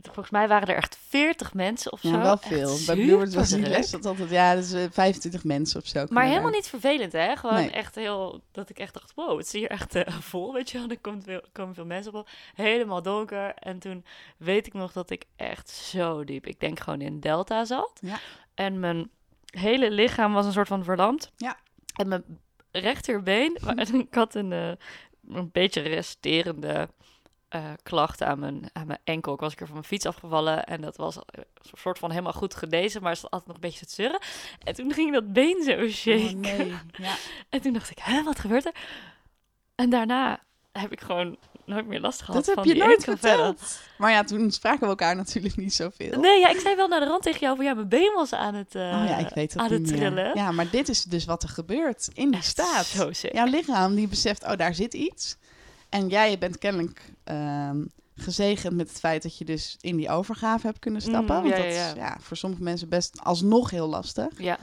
volgens mij waren er echt 40 mensen of zo.
Ja, wel
Echt
veel. Bij Bluebird was die les dat altijd, ja, dat is eh, 25 mensen of zo.
Maar helemaal niet vervelend, hè? Gewoon
Nee.
echt heel... Dat ik echt dacht, wow, het is hier echt eh, vol, weet je wel. Er komt veel, komen veel mensen op. Helemaal donker. En toen weet ik nog dat ik echt zo diep... Ik denk gewoon in Delta zat.
Ja.
En mijn hele lichaam was een soort van verlamd.
Ja.
En mijn rechterbeen... ik had een, eh, een beetje resterende... eh klacht aan mijn, aan mijn enkel. Ik was een keer van mijn fiets afgevallen en dat was een soort van helemaal goed genezen, maar het zat altijd nog een beetje te zeuren. En toen ging dat been zo shaken.
Oh, nee. Ja.
En toen dacht ik, hè, wat gebeurt er? En daarna heb ik gewoon nooit meer last gehad
Dat heb
van
je
die
nooit verteld. Maar ja, toen spraken we elkaar natuurlijk niet zoveel.
Nee, ja, ik zei wel naar de rand tegen jou van ja, mijn been was aan het, eh,
oh ja, ik weet
aan het trillen.
Ja, maar dit is dus wat er gebeurt in die
Echt
staat. Jouw lichaam die beseft, oh, daar zit iets. En jij bent kennelijk ehm, gezegend met het feit dat je dus in die overgave hebt kunnen stappen.
Mm,
want
ja,
dat
ja,
is
ja.
voor sommige mensen best alsnog heel lastig.
Ja.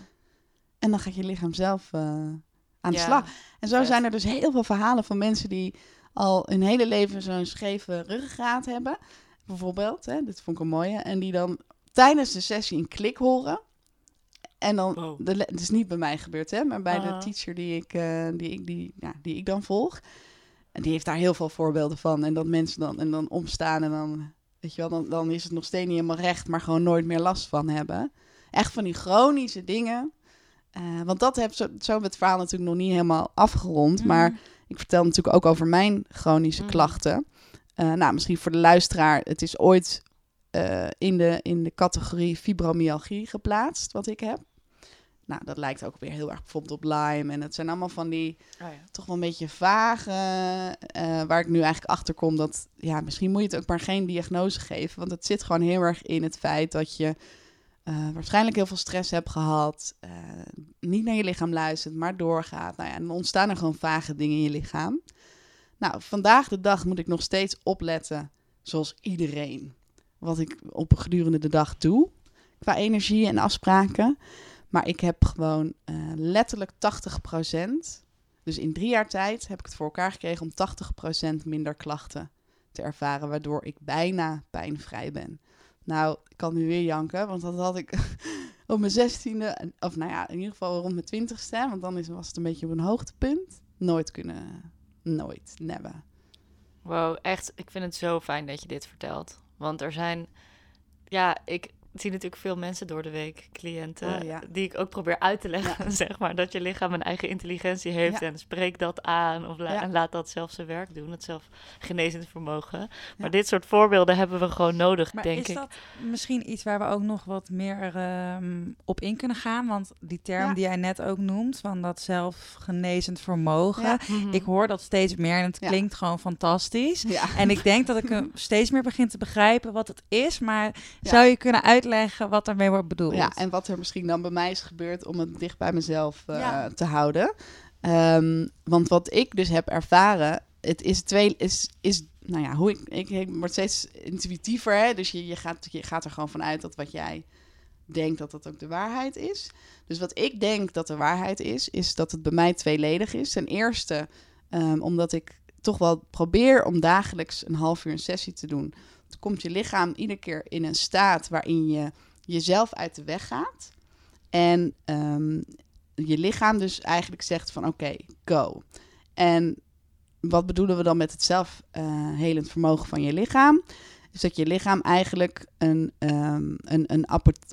En dan gaat je lichaam zelf eh, aan de
Ja,
slag. En zo zijn er dus heel veel verhalen van mensen die al hun hele leven zo'n scheve ruggengraat hebben. Bijvoorbeeld, hè, dit vond ik een mooie. En die dan tijdens de sessie een klik horen. En dan,
Wow.
de, het is niet bij mij gebeurd, hè, maar bij de teacher die ik, eh, die, ik, die, ja, die ik dan volg. En die heeft daar heel veel voorbeelden van. En dat mensen dan, en dan opstaan en dan, weet je wel, dan, dan is het nog steeds niet helemaal recht, maar gewoon nooit meer last van hebben. Echt van die chronische dingen. Eh, want dat heb zo, zo het verhaal natuurlijk nog niet helemaal afgerond. Maar ik vertel natuurlijk ook over mijn chronische
Mhm.
klachten. Eh, nou, misschien voor de luisteraar. Het is ooit eh, in, de, in de categorie fibromyalgie geplaatst, wat ik heb. Nou, dat lijkt ook weer heel erg bijvoorbeeld op Lyme. En het zijn allemaal van die
Oh ja.
toch wel een beetje vage... eh, waar ik nu eigenlijk achter kom dat... Ja, misschien moet je het ook maar geen diagnose geven. Want het zit gewoon heel erg in het feit dat je... eh, waarschijnlijk heel veel stress hebt gehad. eh, niet naar je lichaam luistert, maar doorgaat. Nou ja, en dan ontstaan er gewoon vage dingen in je lichaam. Nou, vandaag de dag moet ik nog steeds opletten, zoals iedereen, wat ik op gedurende de dag doe. Qua energie en afspraken. Maar ik heb gewoon eh, letterlijk 80%. Dus in drie jaar tijd heb ik het voor elkaar gekregen om 80% minder klachten te ervaren. Waardoor ik bijna pijnvrij ben. Nou, ik kan nu weer janken, want dat had ik op mijn zestiende, of nou ja, in ieder geval rond mijn twintigste, want dan is, was het een beetje op een hoogtepunt, nooit kunnen, nooit, never.
Wow, echt, ik vind het zo fijn dat je dit vertelt. Want er zijn, ja, ik zie natuurlijk veel mensen door de week, cliënten,
Oh, ja.
die ik ook probeer uit te leggen, zeg maar, dat je lichaam een eigen intelligentie heeft
Ja.
en spreek dat aan of la- en laat dat zelf zijn werk doen, het zelfgenezend vermogen. Maar dit soort voorbeelden hebben we gewoon nodig,
Maar
denk
is
ik.
dat misschien iets waar we ook nog wat meer ehm, op in kunnen gaan? Want die term die jij net ook noemt, van dat zelfgenezend vermogen.
Mhm.
Ik hoor dat steeds meer en het klinkt gewoon fantastisch. En ik denk dat ik steeds meer begin te begrijpen wat het is. Maar zou je kunnen uitleggen wat daarmee wordt bedoeld?
Ja, en wat er misschien dan bij mij is gebeurd om het dicht bij mezelf eh,
Ja.
te houden. Ehm, want wat ik dus heb ervaren, het is twee, is, is nou ja, hoe ik, ik, ik word steeds intuïtiever, hè? dus je, je, gaat, je gaat er gewoon vanuit dat wat jij denkt dat dat ook de waarheid is. Dus wat ik denk dat de waarheid is, is dat het bij mij tweeledig is. Ten eerste, ehm, omdat ik toch wel probeer om dagelijks een half uur een sessie te doen. Komt je lichaam iedere keer in een staat waarin je jezelf uit de weg gaat. En ehm, je lichaam dus eigenlijk zegt van oké, go. En wat bedoelen we dan met het zelfhelend vermogen van je lichaam? Is dat je lichaam eigenlijk een, ehm, een, een,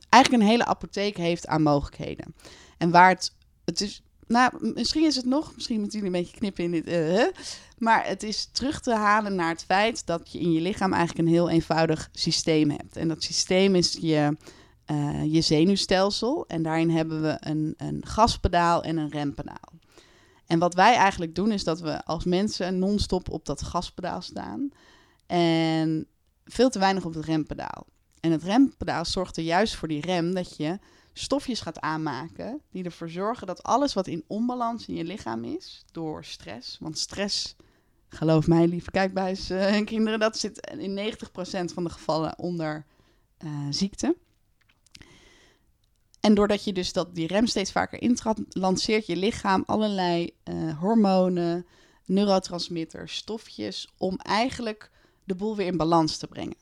eigenlijk een hele apotheek heeft aan mogelijkheden. En waar het, het is nou, misschien is het nog, misschien moeten jullie een beetje knippen in dit. hè. maar het is terug te halen naar het feit dat je in je lichaam eigenlijk een heel eenvoudig systeem hebt. En dat systeem is je, eh, je zenuwstelsel. En daarin hebben we een, een gaspedaal en een rempedaal. En wat wij eigenlijk doen is dat we als mensen non-stop op dat gaspedaal staan. En veel te weinig op het rempedaal. En het rempedaal zorgt er juist voor die rem dat je stofjes gaat aanmaken die ervoor zorgen dat alles wat in onbalans in je lichaam is door stress, want stress, geloof mij lieve kijkbuis eh, en kinderen, dat zit in 90% van de gevallen onder eh, ziekte. En doordat je dus dat, die rem steeds vaker intrapt, lanceert je lichaam allerlei eh, hormonen, neurotransmitters, stofjes om eigenlijk de boel weer in balans te brengen.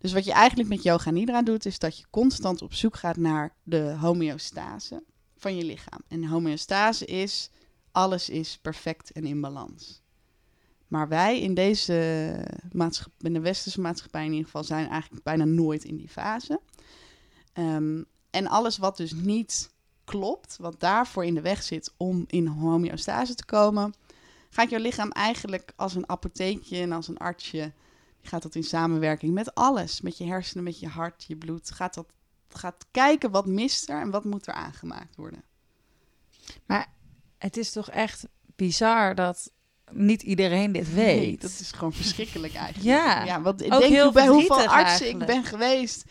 Dus wat je eigenlijk met yoga nidra doet, is dat je constant op zoek gaat naar de homeostase van je lichaam. En homeostase is, alles is perfect en in balans. Maar wij in deze maatschappij, in de westerse maatschappij in ieder geval, zijn eigenlijk bijna nooit in die fase. Ehm, en alles wat dus niet klopt, wat daarvoor in de weg zit om in homeostase te komen, gaat jouw lichaam eigenlijk als een apotheekje en als een artsje gaat dat in samenwerking met alles. Met je hersenen, met je hart, je bloed. Gaat dat gaat kijken wat mist er en wat moet er aangemaakt worden.
Het is toch echt bizar dat niet iedereen dit
Nee,
weet.
dat is gewoon verschrikkelijk eigenlijk.
Ja,
ja want ik denk
heel
bij hoeveel artsen ik ben geweest.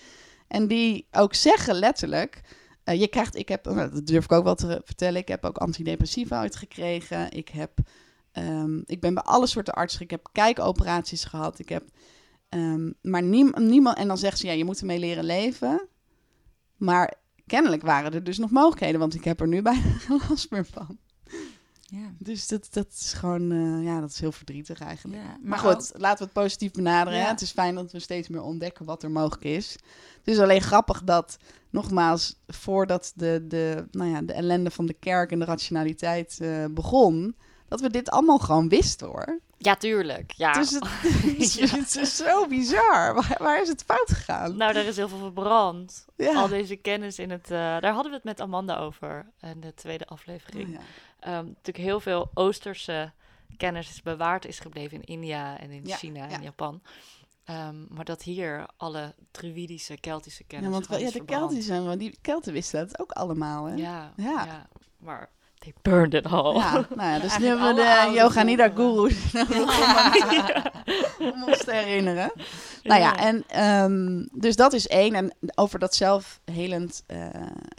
En die ook zeggen letterlijk... eh, je krijgt, ik heb, nou, dat durf ik ook wel te vertellen, ik heb ook antidepressiva uitgekregen. Ik, heb, ehm, ik ben bij alle soorten artsen, ik heb kijkoperaties gehad. Ik heb, ehm, maar niem, niemand, en dan zegt ze, ja, je moet ermee leren leven. Maar kennelijk waren er dus nog mogelijkheden, want ik heb er nu bijna geen last meer van.
Ja.
Dus dat, dat is gewoon, eh, ja, dat is heel verdrietig eigenlijk.
Ja,
Maar goed, laten we het positief benaderen.
Ja.
Het is fijn dat we steeds meer ontdekken wat er mogelijk is. Het is alleen grappig dat, nogmaals, voordat de, de, nou ja, de ellende van de kerk en de rationaliteit eh, begon, dat we dit allemaal gewoon wisten hoor.
Ja, tuurlijk. Ja.
Dus het,
Ja.
het is zo bizar. Waar, waar is het fout gegaan?
Nou, er is heel veel verbrand.
ja.
Al deze kennis in het... eh, daar hadden we het met Amanda over in de tweede aflevering.
Oh, ja.
Ehm, natuurlijk heel veel Oosterse kennis is bewaard is gebleven in India en in China en
ja.
Japan. Ehm, maar dat hier alle druïdische, Keltische kennis
Ja, want ja, de
verbrand.
Kelten, zijn, die Kelten wisten dat ook allemaal. Hè?
Ja.
ja.
maar burned it all.
Ja, nou ja, dus nu hebben we de Yoga Nidra
volkeren.
Guru om ons te herinneren. Nou ja, en ehm, dus dat is één. En over dat zelfhelend eh,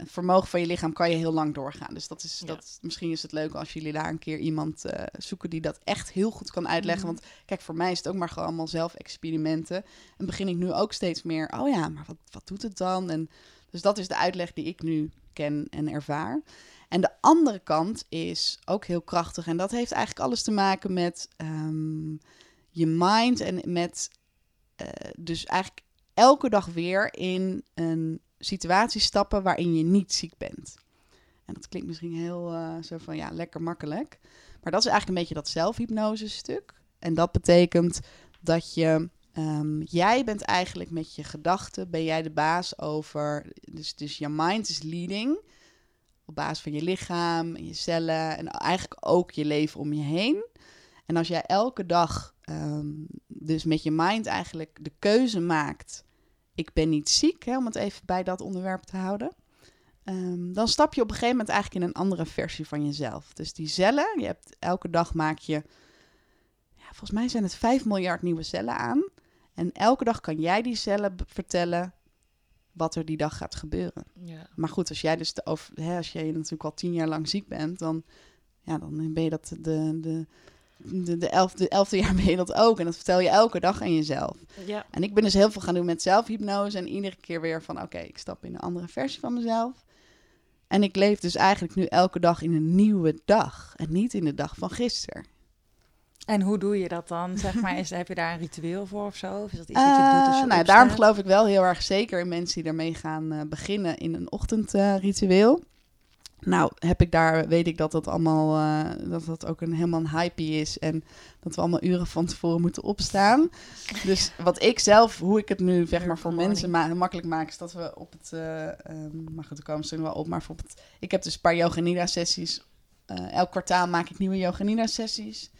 vermogen van je lichaam kan je heel lang doorgaan. Dus dat is, dat, misschien is het leuk als jullie daar een keer iemand eh, zoeken die dat echt heel goed kan uitleggen.
Mhm.
Want kijk, voor mij is het ook maar gewoon allemaal zelfexperimenten. En begin ik nu ook steeds meer, oh ja, maar wat, wat doet het dan? En dus dat is de uitleg die ik nu ken en ervaar. En de andere kant is ook heel krachtig. En dat heeft eigenlijk alles te maken met ehm, je mind en met eh, dus eigenlijk elke dag weer in een situatie stappen waarin je niet ziek bent. En dat klinkt misschien heel eh, zo van ja, lekker makkelijk. Maar dat is eigenlijk een beetje dat zelfhypnose stuk. En dat betekent dat je, ehm, jij bent eigenlijk met je gedachten, ben jij de baas over, dus, dus je mind is leading op basis van je lichaam en je cellen en eigenlijk ook je leven om je heen. En als jij elke dag ehm, dus met je mind eigenlijk de keuze maakt, ik ben niet ziek, hè, om het even bij dat onderwerp te houden, ehm, dan stap je op een gegeven moment eigenlijk in een andere versie van jezelf. Dus die cellen, je hebt elke dag maak je, ja, volgens mij zijn het 5 miljard nieuwe cellen aan. En elke dag kan jij die cellen vertellen wat er die dag gaat gebeuren.
Ja.
Maar goed, als jij dus de hè, als jij natuurlijk al tien jaar lang ziek bent, dan, ja, dan ben je dat de, de, de, de, elfde, elfde jaar ben je dat ook. En dat vertel je elke dag aan jezelf.
Ja.
En ik ben dus heel veel gaan doen met zelfhypnose. En iedere keer weer van, oké, ik stap in een andere versie van mezelf. En ik leef dus eigenlijk nu elke dag in een nieuwe dag. En niet in de dag van gisteren.
En hoe doe je dat dan? Zeg maar, is, heb je daar een ritueel voor of zo? Of is dat iets wat je doet als je
Eh, nou,
opstaat?
daarom geloof ik wel heel erg zeker in mensen die ermee gaan eh, beginnen in een ochtendritueel. nou, heb ik daar, weet ik dat dat allemaal, eh, dat dat ook een helemaal een hype is en dat we allemaal uren van tevoren moeten opstaan. Dus wat ik zelf, hoe ik het nu zeg maar voor mensen ma makkelijk maak, is dat we op het, maar goed, daar komen wel op, maar ik heb dus een paar yoga nidra sessies elk kwartaal maak ik nieuwe yoga nidra sessies.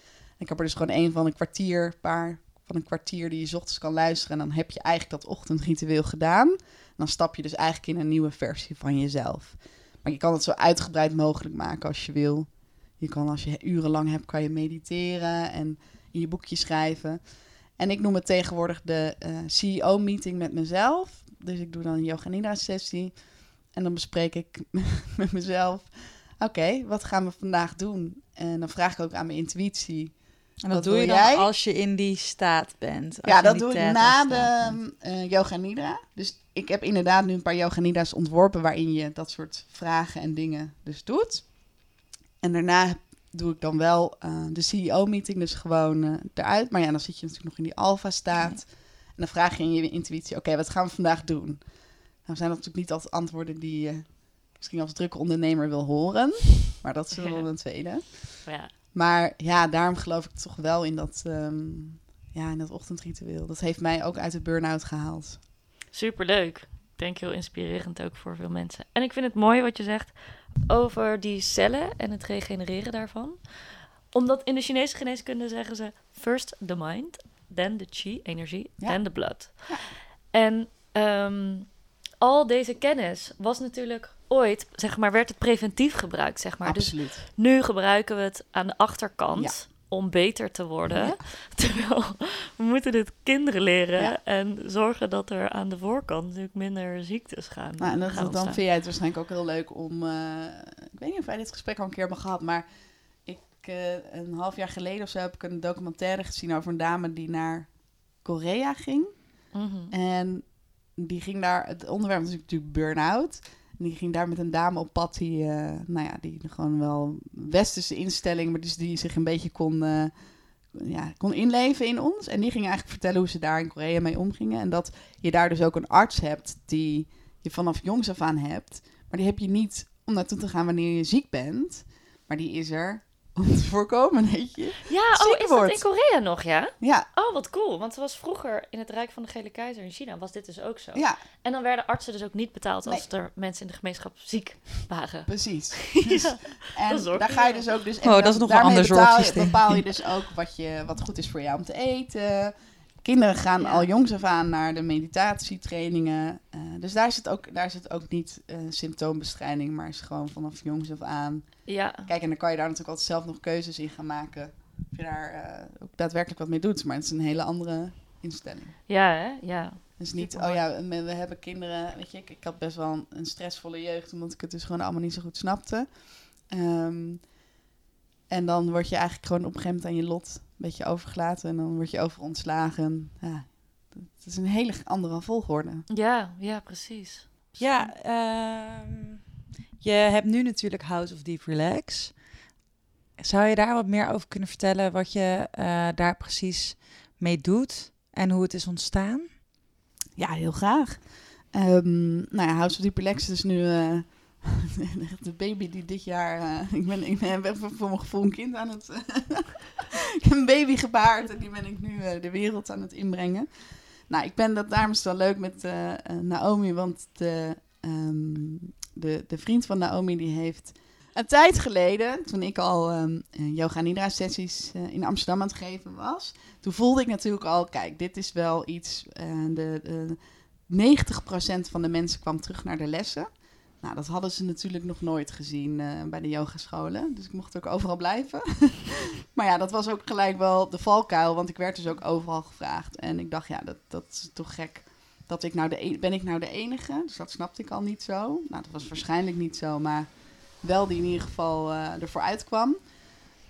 Ik heb er dus gewoon één van een kwartier, paar van een kwartier die je ochtends kan luisteren. En dan heb je eigenlijk dat ochtendritueel gedaan. Dan stap je dus eigenlijk in een nieuwe versie van jezelf. Maar je kan het zo uitgebreid mogelijk maken als je wil. Je kan als je urenlang hebt, kan je mediteren en in je boekje schrijven. En ik noem het tegenwoordig de eh, CEO-meeting met mezelf. Dus ik doe dan een yoga nidra sessie. En dan bespreek ik met mezelf... Oké, wat gaan we vandaag doen? En dan vraag ik ook aan mijn intuïtie...
En dat
Wat
doe je dan
jij?
als je in die staat bent. als
ja, dat doe ik na de eh, yoga nidra. Dus ik heb inderdaad nu een paar yoga nidra's ontworpen... waarin je dat soort vragen en dingen dus doet. En daarna doe ik dan wel eh, de CEO-meeting, dus gewoon eh, eruit. Maar ja, dan zit je natuurlijk nog in die alfa-staat. En dan vraag je in je intuïtie, oké, wat gaan we vandaag doen? Nou zijn dat natuurlijk niet altijd antwoorden die je misschien als drukke ondernemer wil horen. Maar dat is wel
Ja.
een tweede.
Ja,
Maar ja, daarom geloof ik toch wel in dat, ehm, ja, in dat ochtendritueel. Dat heeft mij ook uit de burn-out gehaald.
superleuk. Ik denk heel inspirerend ook voor veel mensen. En ik vind het mooi wat je zegt over die cellen en het regenereren daarvan. Omdat in de Chinese geneeskunde zeggen ze... first the mind, then the chi, energie,
Ja.
then the blood.
Ja.
En ehm, al deze kennis was natuurlijk ooit... zeg maar, werd het preventief gebruikt, zeg maar. Dus
Absoluut.
nu gebruiken we het aan de achterkant om beter te worden.
Ja.
Terwijl we moeten dit kinderen leren
Ja.
en zorgen dat er aan de voorkant natuurlijk minder ziektes gaan.
Nou, en dat,
gaan
dan vind jij het waarschijnlijk ook heel leuk om... eh, ik weet niet of wij dit gesprek al een keer hebben gehad, maar... Ik, eh, een half jaar geleden of zo heb ik een documentaire gezien over een dame die naar Korea ging.
Mhm.
En die ging daar, het onderwerp was natuurlijk burn-out. Die ging daar met een dame op pad die, eh, nou ja, die gewoon wel westerse instelling, maar dus die zich een beetje kon, eh, ja, kon inleven in ons. En die ging eigenlijk vertellen hoe ze daar in Korea mee omgingen. En dat je daar dus ook een arts hebt die je vanaf jongs af aan hebt. Maar die heb je niet om naartoe te gaan wanneer je ziek bent. Maar die is er om te voorkomen, weet je.
Ja, oh, is
wordt.
dat in Korea nog, ja?
Ja,
Oh, wat cool. Want het was vroeger in het Rijk van de Gele Keizer in China, was dit dus ook zo.
ja,
En dan werden artsen dus ook niet betaald als
Nee.
er mensen in de gemeenschap ziek waren.
precies. Dus,
Ja,
En daar ga je dus ook dus.
Oh, dat is nog een ander zorgsysteem.
bepaal je dus ook wat, je, wat goed is voor jou om te eten. Kinderen gaan
Ja.
al jongs af aan naar de meditatietrainingen. Eh, dus daar zit ook, daar zit ook niet eh, symptoombestrijding, maar is gewoon vanaf jongs af aan.
Ja,
Kijk, en dan kan je daar natuurlijk altijd zelf nog keuzes in gaan maken. Of je daar eh, ook daadwerkelijk wat mee doet. Maar het is een hele andere instelling.
ja, hè? Ja.
Dus niet, oh ja, we we hebben kinderen. Weet je, ik, ik had best wel een, stressvolle jeugd, omdat ik het dus gewoon allemaal niet zo goed snapte. Ehm, en dan word je eigenlijk gewoon op een gegeven moment aan je lot beetje overgelaten. En dan word je over ontslagen. Ja, het is een hele andere volgorde.
Ja, ja, precies.
Ja, ehm, je hebt nu natuurlijk House of Deep Relax. Zou je daar wat meer over kunnen vertellen wat je eh, daar precies mee doet en hoe het is ontstaan?
Ja, heel graag. Ehm nou ja, House of Deep Relax is nu eh, de baby die dit jaar... eh, ik, ben, ik even voor mijn gevoel een kind aan het... ik heb een baby gebaard en die ben ik nu eh, de wereld aan het inbrengen. Nou, ik ben dat daarom is wel leuk met eh, Naomi, want de, ehm, de, de vriend van Naomi die heeft een tijd geleden, toen ik al eh, yoga nidra sessies in Amsterdam aan het geven was, toen voelde ik natuurlijk al, kijk, dit is wel iets, de, de 90% van de mensen kwam terug naar de lessen. Nou, dat hadden ze natuurlijk nog nooit gezien eh, bij de yogascholen. Dus ik mocht ook overal blijven. maar ja, dat was ook gelijk wel de valkuil, want ik werd dus ook overal gevraagd. En ik dacht, ja, dat, dat is toch gek. Dat ik nou de e- ben ik nou de enige? Dus dat snapte ik al niet zo. Nou, dat was waarschijnlijk niet zo, maar wel die in ieder geval eh, ervoor uitkwam.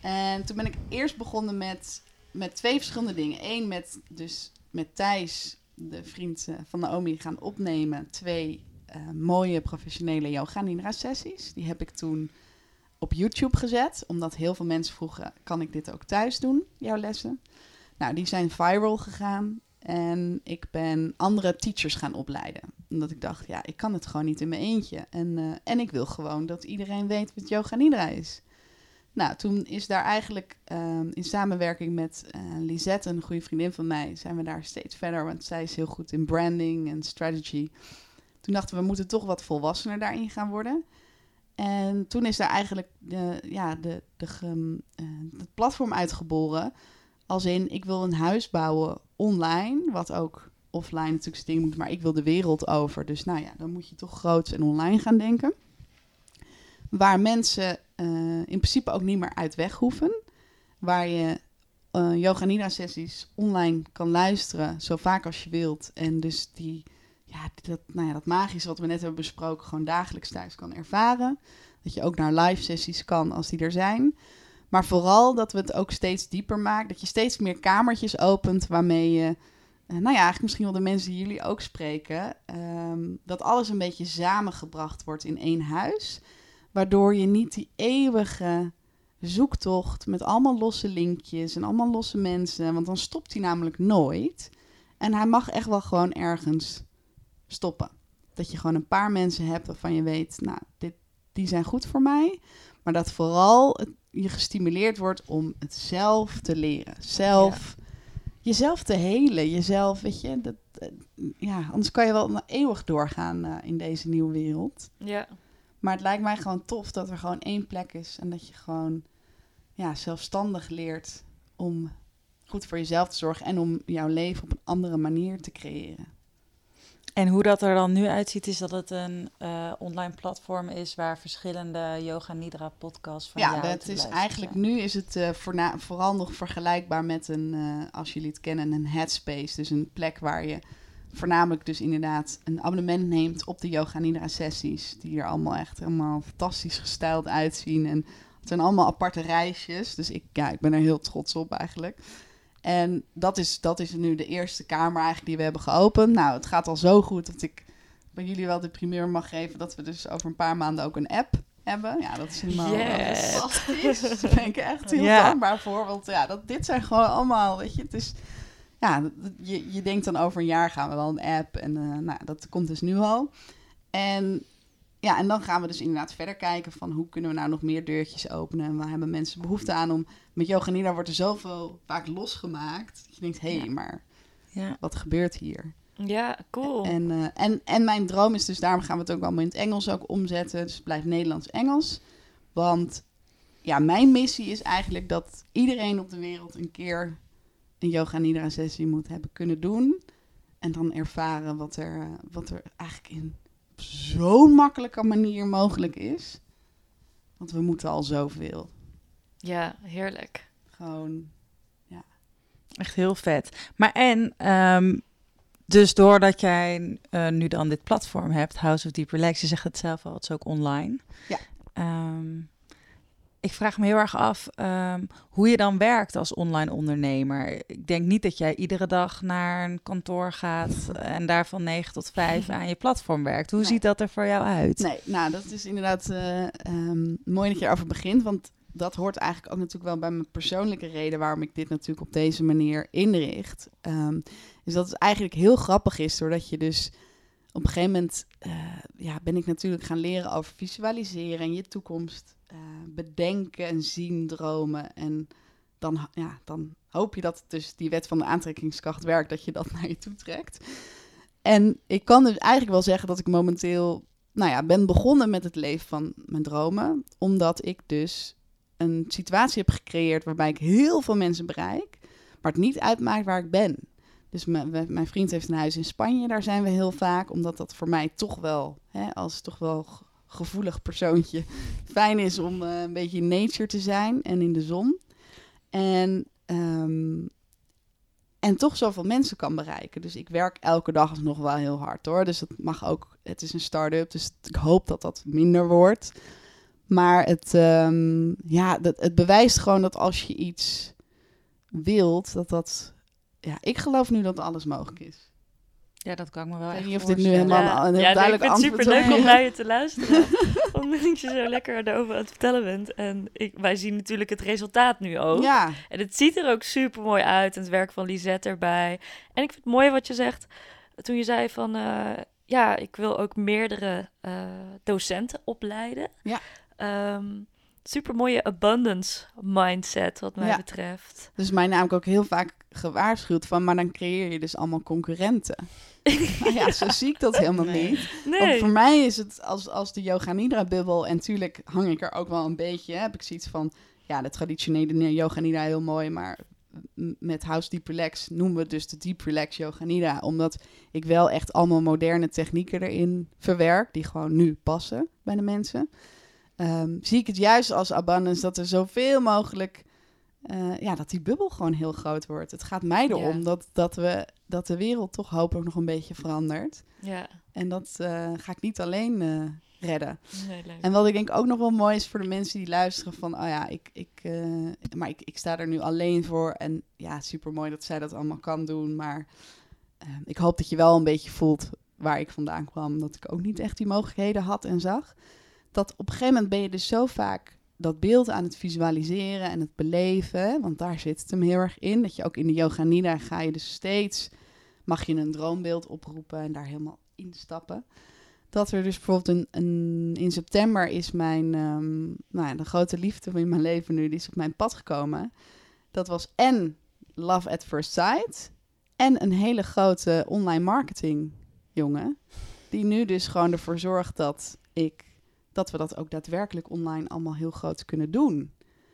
En toen ben ik eerst begonnen met, met twee verschillende dingen. Eén met, dus met Thijs, de vriend eh, van Naomi, gaan opnemen. Twee mooie professionele yoga nidra sessies. Die heb ik toen op YouTube gezet. Omdat heel veel mensen vroegen, kan ik dit ook thuis doen, jouw lessen? Nou, die zijn viral gegaan. En ik ben andere teachers gaan opleiden. Omdat ik dacht, ja, ik kan het gewoon niet in mijn eentje. En, eh, en ik wil gewoon dat iedereen weet wat yoga nidra is. Nou, toen is daar eigenlijk ehm, in samenwerking met eh, Lisette, een goede vriendin van mij, zijn we daar steeds verder. Want zij is heel goed in branding en strategy. Toen dachten we, we moeten toch wat volwassener daarin gaan worden. En toen is daar eigenlijk de, ja, de, de, eh, het platform uitgeboren. Als in, ik wil een huis bouwen online, wat ook offline natuurlijk zijn ding moet, maar ik wil de wereld over. Dus nou ja, dan moet je toch groots en online gaan denken. Waar mensen eh, in principe ook niet meer uit weg hoeven. Waar je eh yoga nidra sessies online kan luisteren, zo vaak als je wilt. En dus die, ja, dat, nou ja, dat magische wat we net hebben besproken, gewoon dagelijks thuis kan ervaren. Dat je ook naar live sessies kan als die er zijn. Maar vooral dat we het ook steeds dieper maken. Dat je steeds meer kamertjes opent waarmee je, eh, nou ja, eigenlijk misschien wel de mensen die jullie ook spreken, ehm, dat alles een beetje samengebracht wordt in één huis. Waardoor je niet die eeuwige zoektocht met allemaal losse linkjes en allemaal losse mensen, want dan stopt hij namelijk nooit. En hij mag echt wel gewoon ergens stoppen. Dat je gewoon een paar mensen hebt waarvan je weet, nou, dit, die zijn goed voor mij. Maar dat vooral het, je gestimuleerd wordt om het zelf te leren. Zelf, jezelf te helen. Jezelf, weet je, dat, eh, ja, anders kan je wel eeuwig doorgaan eh, in deze nieuwe wereld.
Ja.
Maar het lijkt mij gewoon tof dat er gewoon één plek is en dat je gewoon ja, zelfstandig leert om goed voor jezelf te zorgen en om jouw leven op een andere manier te creëren.
En hoe dat er dan nu uitziet, is dat het een eh, online platform is waar verschillende Yoga Nidra podcasts van
ja,
te
is eigenlijk nu is het voorna- vooral nog vergelijkbaar met een, eh, als jullie het kennen, een headspace. Dus een plek waar je voornamelijk dus inderdaad een abonnement neemt op de Yoga Nidra sessies. Die er allemaal echt helemaal fantastisch gestyled uitzien. En het zijn allemaal aparte reisjes. Dus ik, ja, ik ben er heel trots op eigenlijk. En dat is, dat is nu de eerste kamer eigenlijk die we hebben geopend. Nou, het gaat al zo goed dat ik bij jullie wel de primeur mag geven... dat we dus over een paar maanden ook een app hebben. Ja, dat is helemaal
Yes.
fantastisch. Daar ben ik echt heel dankbaar voor. Want ja, dat, dit zijn gewoon allemaal, weet je, het is... Ja, je, je denkt dan over een jaar gaan we wel een app. En eh, nou, dat komt dus nu al. En ja, en dan gaan we dus inderdaad verder kijken van hoe kunnen we nou nog meer deurtjes openen. En waar hebben mensen behoefte aan om... Met Yoga Nidra wordt er zoveel vaak losgemaakt. Dat je denkt, hé, hey,
Ja.
maar
Ja.
wat gebeurt hier?
Ja, cool.
En, eh, en, en mijn droom is dus, daarom gaan we het ook allemaal in het Engels ook omzetten. Dus het blijft Nederlands-Engels. Want ja, mijn missie is eigenlijk dat iedereen op de wereld een keer een yoga nidra sessie moet hebben kunnen doen. En dan ervaren wat er, eh, wat er eigenlijk in op zo'n makkelijke manier mogelijk is. Want we moeten al zoveel.
Ja, heerlijk.
Gewoon,
Echt heel vet. Maar en, ehm, dus doordat jij eh, nu dan dit platform hebt, House of Deep Relax, je zegt het zelf al, het is ook online.
Ja.
Ehm, ik vraag me heel erg af ehm, hoe je dan werkt als online ondernemer. Ik denk niet dat jij iedere dag naar een kantoor gaat en daar van 9 tot 5 aan je platform werkt. Hoe
Nee.
ziet dat er voor jou uit?
Nee, nou, dat is inderdaad eh, ehm, mooi dat je erover begint. Want dat hoort eigenlijk ook natuurlijk wel bij mijn persoonlijke reden waarom ik dit natuurlijk op deze manier inricht. Ehm, is dat het eigenlijk heel grappig is, doordat je dus op een gegeven moment eh, ja, ben ik natuurlijk gaan leren over visualiseren en je toekomst eh, bedenken en zien, dromen. En dan, ja, dan hoop je dat dus die wet van de aantrekkingskracht werkt, dat je dat naar je toe trekt. En ik kan dus eigenlijk wel zeggen dat ik momenteel nou ja, ben begonnen met het leven van mijn dromen. Omdat ik dus een situatie heb gecreëerd waarbij ik heel veel mensen bereik. Maar het niet uitmaakt waar ik ben. Dus mijn, vriend heeft een huis in Spanje. Daar zijn we heel vaak. Omdat dat voor mij toch wel, hè, als toch wel ge- gevoelig persoontje, fijn is om eh, een beetje in nature te zijn en in de zon. En, ehm, en toch zoveel mensen kan bereiken. Dus ik werk elke dag nog wel heel hard hoor. Dus dat mag ook. Het is een start-up, dus ik hoop dat dat minder wordt. Maar het, ehm, ja, dat, het bewijst gewoon dat als je iets wilt, dat dat. Ja, ik geloof nu dat alles mogelijk is.
Ja, dat kan ik me wel
Ik weet niet of dit nu
voorstellen.
helemaal een heel
nee,
duidelijk
ik vind het super leuk om naar je te luisteren. omdat je zo lekker erover aan het vertellen bent. En ik, wij zien natuurlijk het resultaat nu ook.
Ja,
En het ziet er ook super mooi uit. En het werk van Lisette erbij. En ik vind het mooi wat je zegt. Toen je zei van... eh, ja, ik wil ook meerdere eh, docenten opleiden.
Ja.
Ehm, super mooie abundance mindset, wat mij
Ja.
betreft.
Dus mij namelijk ook heel vaak gewaarschuwd van, maar dan creëer je dus allemaal concurrenten. nou ja, zo zie ik dat helemaal
Nee.
niet. Want voor mij is het als, als de Yoga Nidra bubbel, en tuurlijk hang ik er ook wel een beetje, heb ik zoiets van, ja, de traditionele Yoga Nidra heel mooi, maar met House Deep Relax noemen we het dus de Deep Relax Yoga Nidra, omdat ik wel echt allemaal moderne technieken erin verwerk, die gewoon nu passen bij de mensen. Ehm, zie ik het juist als abundance dat er zoveel mogelijk, eh, ja, dat die bubbel gewoon heel groot wordt. Het gaat mij erom
Ja.
dat, dat, we, dat de wereld toch hopelijk nog een beetje verandert.
Ja,
En dat eh, ga ik niet alleen eh, redden.
leuk.
En wat ik denk ook nog wel mooi is voor de mensen die luisteren van... oh ja, ik, ik, maar ik, ik sta er nu alleen voor. En ja, super mooi dat zij dat allemaal kan doen. Maar eh, ik hoop dat je wel een beetje voelt waar ik vandaan kwam. Dat ik ook niet echt die mogelijkheden had en zag. Dat op een gegeven moment ben je dus zo vaak dat beeld aan het visualiseren en het beleven. Want daar zit het hem heel erg in. Dat je ook in de yoga nidra ga je dus steeds... mag je een droombeeld oproepen en daar helemaal instappen dat er dus bijvoorbeeld een, een in september is mijn ehm, nou ja, de grote liefde in mijn leven nu die is op mijn pad gekomen. Dat was en Love at First Sight en een hele grote online marketing jongen die nu dus gewoon ervoor zorgt dat ik dat we dat ook daadwerkelijk online allemaal heel groot kunnen doen.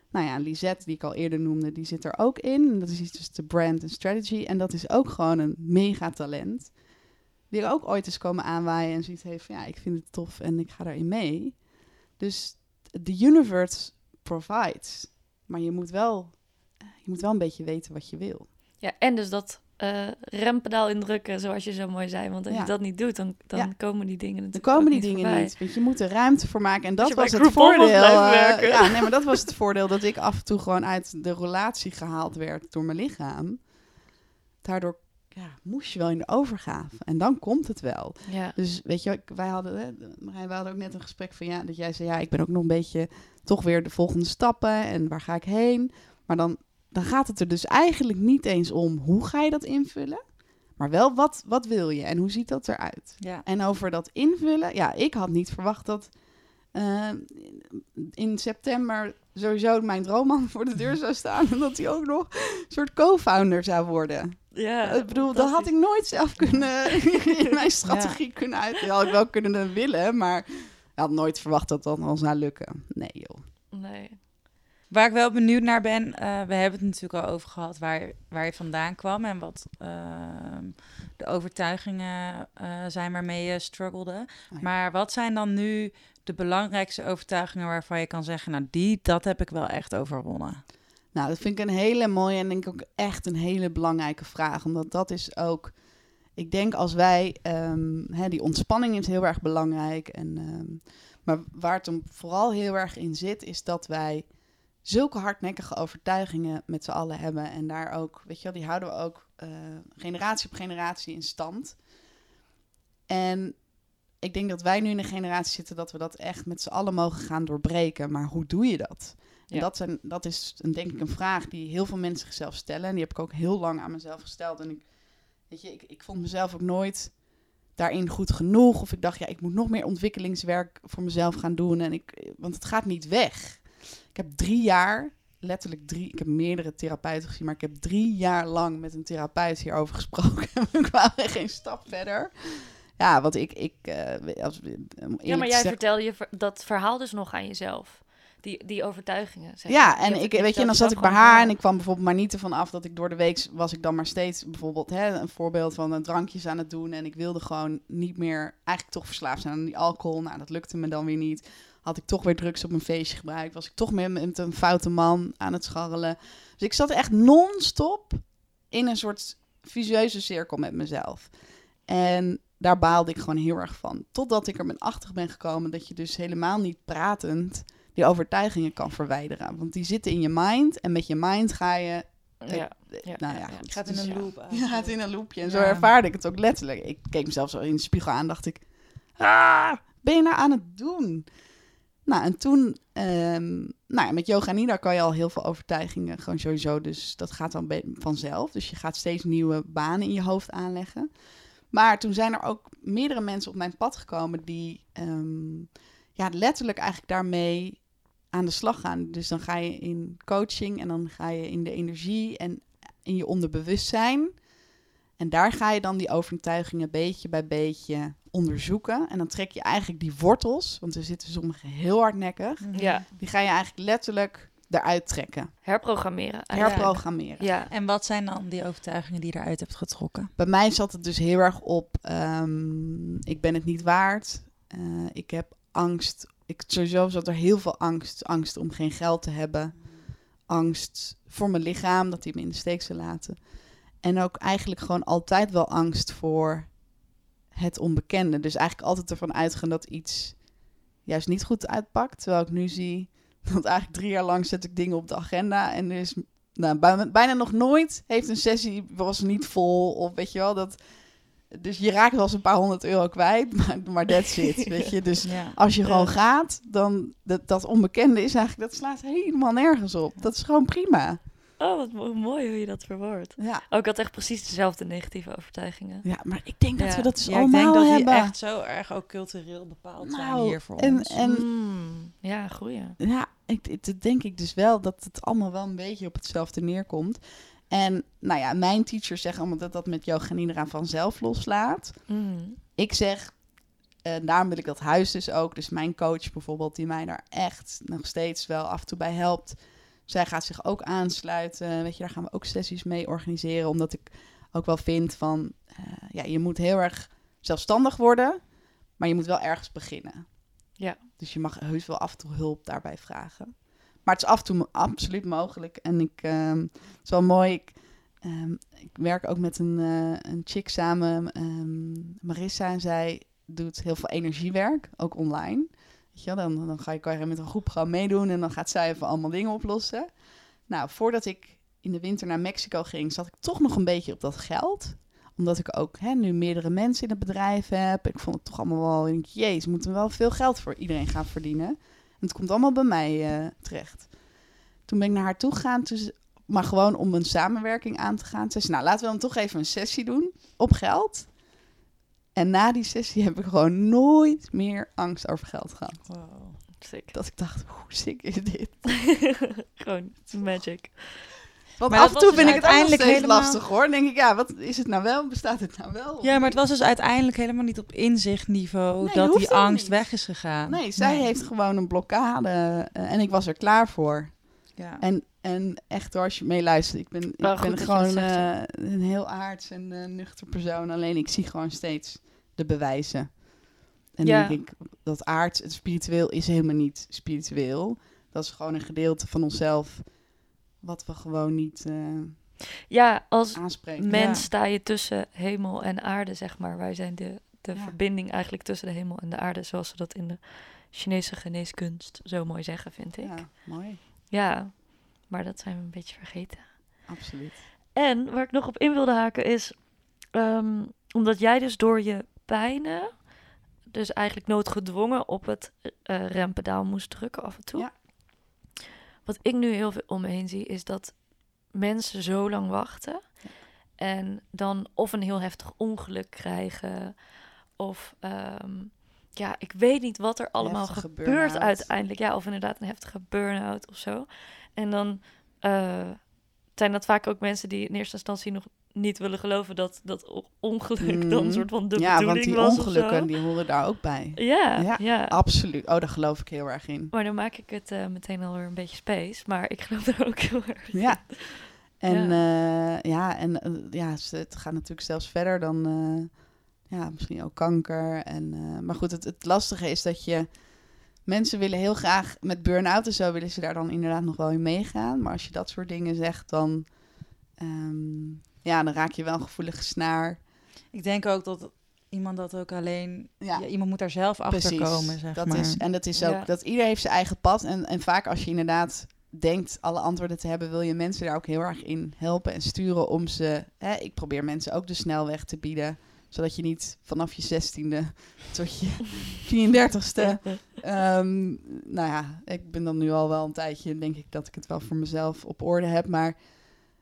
Nou ja, Lisette, die ik al eerder noemde, die zit er ook in. Dat is dus de brand en strategy. En dat is ook gewoon een mega talent die er ook ooit is komen aanwaaien en zoiets heeft ja, ik vind het tof en ik ga daarin mee. Dus de universe provides, maar je moet wel, je moet wel een beetje weten wat je wil.
Ja, en dus dat eh, rempedaal indrukken, zoals je zo mooi zei. Want als
Ja.
je dat niet doet, dan, dan
Ja.
komen die dingen
Dan
natuurlijk
komen
ook
die
niet
dingen
voorbij.
niet, want je moet er ruimte voor maken en dat was het voordeel. eh, ja, nee, maar dat was het voordeel dat ik af en toe gewoon uit de relatie gehaald werd door mijn lichaam. Daardoor ja, moest je wel in de overgave en dan komt het wel.
Ja.
Dus weet je, wij hadden, hè, Marijn, wij hadden ook net een gesprek van ja, dat jij zei, ja, ik ben ook nog een beetje toch weer de volgende stappen en waar ga ik heen? Maar dan, dan gaat het er dus eigenlijk niet eens om hoe ga je dat invullen, maar wel wat, wat wil je en hoe ziet dat eruit?
Ja.
En over dat invullen, ja, ik had niet verwacht dat eh, in september sowieso mijn droomman voor de deur zou staan en dat hij ook nog een soort co-founder zou worden.
ja,
ik bedoel, dat had ik nooit zelf kunnen in mijn strategie kunnen uit. Dat had ik wel kunnen willen, maar ik had nooit verwacht dat dat al zou lukken. Nee, joh.
Nee.
Waar ik wel benieuwd naar ben, eh, we hebben het natuurlijk al over gehad waar, waar je vandaan kwam en wat ehm, de overtuigingen eh, zijn waarmee je struggelde.
ja.
Maar wat zijn dan nu de belangrijkste overtuigingen waarvan je kan zeggen, nou die, dat heb ik wel echt overwonnen?
Nou, dat vind ik een hele mooie en denk ik ook echt een hele belangrijke vraag. Omdat dat is ook, ik denk als wij, ehm, hè, die ontspanning is heel erg belangrijk. En, ehm, maar waar het hem vooral heel erg in zit, is dat wij zulke hardnekkige overtuigingen met z'n allen hebben. En daar ook, weet je wel, die houden we ook eh, generatie op generatie in stand. En ik denk dat wij nu in een generatie zitten dat we dat echt met z'n allen mogen gaan doorbreken. Maar hoe doe je dat? En
Ja.
dat, zijn, dat is een, denk ik een vraag die heel veel mensen zichzelf stellen. En die heb ik ook heel lang aan mezelf gesteld. En ik, weet je, ik, ik vond mezelf ook nooit daarin goed genoeg. Of ik dacht, ja, ik moet nog meer ontwikkelingswerk voor mezelf gaan doen. En ik, want het gaat niet weg. Ik heb drie jaar, letterlijk drie, ik heb meerdere therapeuten gezien, maar ik heb drie jaar lang met een therapeut hierover gesproken. we kwamen geen stap verder. Ja, want ik, ik eh, als, eerlijk
Ja, maar jij
zeggen-
vertelde je dat verhaal dus nog aan jezelf. Die, die overtuigingen. Zeg
Ja, en ik, weet je, en dan zat ik bij haar en ik kwam bijvoorbeeld maar niet ervan af dat ik door de week was ik dan maar steeds bijvoorbeeld hè, een voorbeeld van een drankjes aan het doen en ik wilde gewoon niet meer eigenlijk toch verslaafd zijn aan die alcohol. Nou, dat lukte me dan weer niet. Had ik toch weer drugs op een feestje gebruikt, was ik toch meer met een foute man aan het scharrelen. Dus ik zat echt non-stop in een soort visueuze cirkel met mezelf. En daar baalde ik gewoon heel erg van. Totdat ik er met achter ben gekomen dat je dus helemaal niet pratend die overtuigingen kan verwijderen. Want die zitten in je mind en met je mind ga je...
Ja, ja,
nou ja,
ja,
Het gaat in een
ja.
loop.
Je gaat in een loopje en zo
Ja.
ervaarde ik het ook letterlijk. Ik keek mezelf zo in de spiegel aan dacht ik... Ah, ben je nou aan het doen? Nou, en toen... ehm, nou ja, met yoga nidra kan je al heel veel overtuigingen gewoon sowieso. Dus dat gaat dan vanzelf. Dus je gaat steeds nieuwe banen in je hoofd aanleggen. Maar toen zijn er ook meerdere mensen op mijn pad gekomen die... ehm, ja, letterlijk eigenlijk daarmee aan de slag gaan. Dus dan ga je in coaching en dan ga je in de energie en in je onderbewustzijn. En daar ga je dan die overtuigingen beetje bij beetje onderzoeken. En dan trek je eigenlijk die wortels, want er zitten sommige heel hardnekkig.
Ja,
Die ga je eigenlijk letterlijk eruit trekken.
herprogrammeren. eigenlijk.
Herprogrammeren.
Ja,
En wat zijn dan die overtuigingen die je eruit hebt getrokken?
Bij mij zat het dus heel erg op, ehm, ik ben het niet waard. Eh, ik heb angst. Ik, sowieso zat er heel veel angst. Angst om geen geld te hebben. Angst voor mijn lichaam, dat hij me in de steek zou laten. En ook eigenlijk gewoon altijd wel angst voor het onbekende. Dus eigenlijk altijd ervan uitgaan dat iets juist niet goed uitpakt. Terwijl ik nu zie dat eigenlijk drie jaar lang zet ik dingen op de agenda. En er is nou, bijna, bijna nog nooit heeft een sessie was niet vol. Of weet je wel, dat... Dus je raakt wel eens een paar honderd euro kwijt, maar, maar that's it, weet je. Dus
Ja.
als je gewoon gaat, dan dat, dat onbekende is eigenlijk, dat slaat helemaal nergens op. Dat is gewoon prima.
Oh, wat mo- mooi hoe je dat verwoordt.
Ja,
Oh, ik had echt precies dezelfde negatieve overtuigingen.
ja maar ik denk dat
Ja.
we dat dus
Ja, ik
allemaal
denk dat die
hebben.
echt zo erg ook cultureel bepaald zijn
Nou,
hier voor
en-
ons.
en-
Mm, ja, goeie.
Ja, ik, ik- dat denk ik dus wel dat het allemaal wel een beetje op hetzelfde neerkomt. En nou ja, mijn teachers zeggen allemaal dat dat met yoga nidra vanzelf loslaat.
Mm.
Ik zeg, eh daarom wil ik dat huis dus ook. Dus mijn coach bijvoorbeeld, die mij daar echt nog steeds wel af en toe bij helpt. Zij gaat zich ook aansluiten. Weet je, daar gaan we ook sessies mee organiseren. Omdat ik ook wel vind van, eh, ja, je moet heel erg zelfstandig worden. Maar je moet wel ergens beginnen.
Ja.
Dus je mag heus wel af en toe hulp daarbij vragen. Maar het is af en toe absoluut mogelijk. En ik, het is wel mooi. Ik, ehm, ik werk ook met een, eh, een chick samen, ehm, Marissa. En zij doet heel veel energiewerk, ook online. Dan, dan ga je met een groep gewoon meedoen en dan gaat zij even allemaal dingen oplossen. Nou, voordat ik in de winter naar Mexico ging, zat ik toch nog een beetje op dat geld. Omdat ik ook hè, nu meerdere mensen in het bedrijf heb. Ik vond het toch allemaal wel, ik denk, jezus, we moeten wel veel geld voor iedereen gaan verdienen. En het komt allemaal bij mij eh, terecht. Toen ben ik naar haar toe gegaan, maar gewoon om een samenwerking aan te gaan. Ze zei, nou laten we dan toch even een sessie doen op geld. En na die sessie heb ik gewoon nooit meer angst over geld gehad.
Wow.
Sick.
Dat ik dacht, hoe sick is dit?
Gewoon magic.
Want
Maar
af en toe
dus
vind ik het steeds
helemaal-
lastig hoor. Dan denk ik, ja, wat is het nou wel? Bestaat het nou wel?
Ja, maar het was dus uiteindelijk helemaal niet op inzichtniveau
Nee,
dat die angst
niet.
weg is gegaan.
Nee, zij heeft gewoon een blokkade eh, en ik was er klaar voor.
Ja.
En, en echt hoor, als je meeluistert, ik ben, ik ben gewoon eh, een heel aards en eh, nuchter persoon. Alleen ik zie gewoon steeds de bewijzen. En
Ja.
denk ik, dat aards, het spiritueel is helemaal niet spiritueel. Dat is gewoon een gedeelte van onszelf wat we gewoon niet eh,
Ja, als
aanspreken.
mens
Ja.
sta je tussen hemel en aarde, zeg maar. Wij zijn de, de
Ja.
verbinding eigenlijk tussen de hemel en de aarde, zoals ze dat in de Chinese geneeskunst zo mooi zeggen, vind ik. Ja,
Ja,
maar dat zijn we een beetje vergeten.
Absoluut.
En waar ik nog op in wilde haken is, ehm, omdat jij dus door je pijnen, dus eigenlijk noodgedwongen op het eh rempedaal moest drukken af en toe.
Ja.
Wat ik nu heel veel om me heen zie, is dat mensen zo lang wachten en dan of een heel heftig ongeluk krijgen, of ehm, ja, ik weet niet wat er allemaal gebeurt uiteindelijk. Ja, of inderdaad een heftige burn-out of zo. En dan eh, zijn dat vaak ook mensen die in eerste instantie nog niet willen geloven dat dat ongeluk dan een
Mhm.
soort van de
ja, want
bedoeling
die
was of
ongelukken
zo.
die horen daar ook bij.
Ja,
Ja,
ja.
Absoluut. Oh, daar geloof ik heel erg in.
Maar dan maak ik het eh, meteen alweer een beetje space. Maar ik geloof er ook heel erg in.
Ja. En ja, ja en eh, ja, ze- het gaat natuurlijk zelfs verder dan eh, ja, misschien ook kanker. En, eh, maar goed, het, het lastige is dat je mensen willen heel graag met burn-out en zo willen ze daar dan inderdaad nog wel in meegaan. Maar als je dat soort dingen zegt, dan, ehm, ja, dan raak je wel een gevoelige snaar.
Ik denk ook dat iemand dat ook alleen...
Ja.
Ja, iemand moet daar zelf achter komen, zeg
dat
maar.
Is, en dat is ook,
Ja.
dat ieder heeft zijn eigen pad. En, en vaak als je inderdaad denkt alle antwoorden te hebben, wil je mensen daar ook heel erg in helpen en sturen om ze. Hè, ik probeer mensen ook de snelweg te bieden, zodat je niet vanaf je zestiende tot je 34ste. ehm, nou ja, ik ben dan nu al wel een tijdje, denk ik dat ik het wel voor mezelf op orde heb. Maar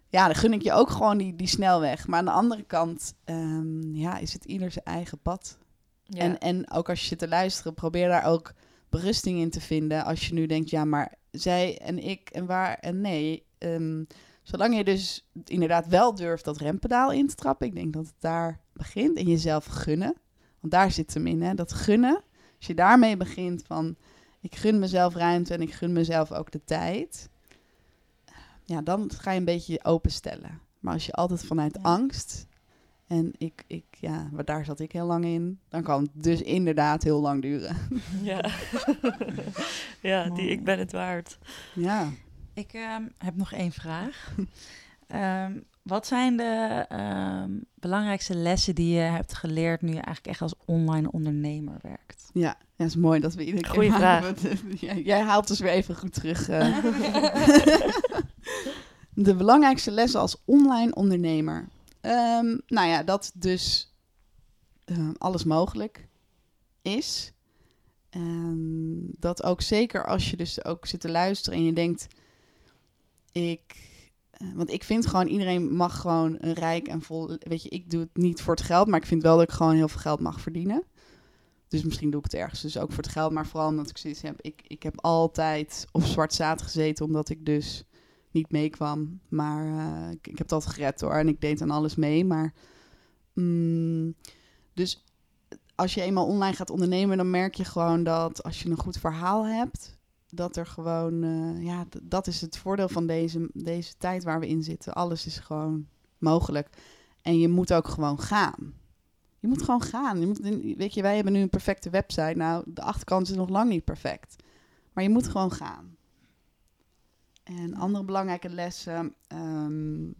ja, dan gun ik je ook gewoon die, die snelweg. Maar aan de andere kant, ehm, ja, is het ieder zijn eigen pad.
Ja.
En, en ook als je zit te luisteren, probeer daar ook berusting in te vinden. Als je nu denkt, ja, maar zij en ik en waar en nee. Ehm, zolang je dus inderdaad wel durft dat rempedaal in te trappen. Ik denk dat het daar begint. En jezelf gunnen. Want daar zit hem in, hè. Dat gunnen. Als je daarmee begint van... Ik gun mezelf ruimte en ik gun mezelf ook de tijd. Ja, dan ga je een beetje je openstellen. Maar als je altijd vanuit
Ja.
angst... En ik, ik, ja, maar daar zat ik heel lang in. Dan kan het dus inderdaad heel lang duren.
Ja, ja die ik ben het waard.
Ja.
Ik ehm, heb nog één vraag. Ehm, wat zijn de ehm, belangrijkste lessen die je hebt geleerd nu je eigenlijk echt als online ondernemer werkt?
Ja, ja, dat is mooi dat we iedere keer
Goeie vraag.
Want, jij, jij haalt dus weer even goed terug. eh. de belangrijkste lessen als online ondernemer. Ehm, nou ja, dat dus eh, alles mogelijk is. Ehm, dat ook zeker als je dus ook zit te luisteren en je denkt... Ik, eh, want ik vind gewoon, iedereen mag gewoon een rijk en vol... Weet je, ik doe het niet voor het geld, maar ik vind wel dat ik gewoon heel veel geld mag verdienen. Dus misschien doe ik het ergens dus ook voor het geld. Maar vooral omdat ik zoiets heb. Ik, ik heb altijd op zwart zaad gezeten. Omdat ik dus niet meekwam. Maar eh, ik, heb altijd gered hoor. En ik deed aan alles mee. Maar mm, dus als je eenmaal online gaat ondernemen. Dan merk je gewoon dat als je een goed verhaal hebt. Dat er gewoon, eh, ja, dat is het voordeel van deze, deze tijd waar we in zitten. Alles is gewoon mogelijk. En je moet ook gewoon gaan. Je moet gewoon gaan. Je moet, weet je, wij hebben nu een perfecte website. Nou, de achterkant is nog lang niet perfect. Maar je moet gewoon gaan. En andere belangrijke lessen. ehm,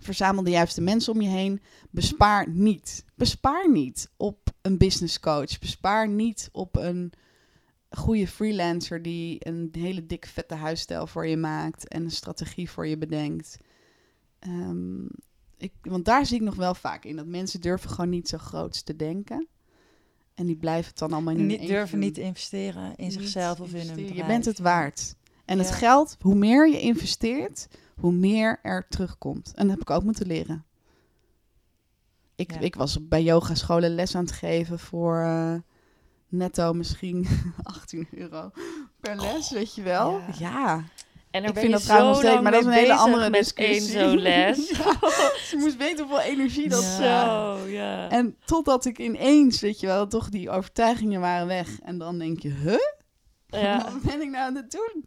verzamel de juiste mensen om je heen. Bespaar niet. Bespaar niet op een business coach. Bespaar niet op een goede freelancer die een hele dikke vette huisstijl voor je maakt en een strategie voor je bedenkt. Ehm, ik, want daar zie ik nog wel vaak in dat mensen durven gewoon niet zo groots te denken. En die blijven het dan allemaal in hun
Niet, durven niet te investeren in
Niet
zichzelf of in hun bedrijf.
Je bent het waard. En het geld, hoe meer je investeert, hoe meer er terugkomt. En dat heb ik ook moeten leren. Ik,
Ja.
ik was bij yogascholen les aan het geven voor eh, netto misschien 18 euro per les, weet je wel.
Ja.
Ja.
En er
Ik
ben
vind
je
dat trouwens
zo
steeds,
lang
maar dat is een hele andere
met één
discussie.
zo'n les.
Ze moest weten hoeveel energie dat
Ja.
Zo, ja.
En totdat ik ineens, weet je wel, toch die overtuigingen waren weg. En dan denk je, huh?
ja.
Wat ben ik nou aan het doen?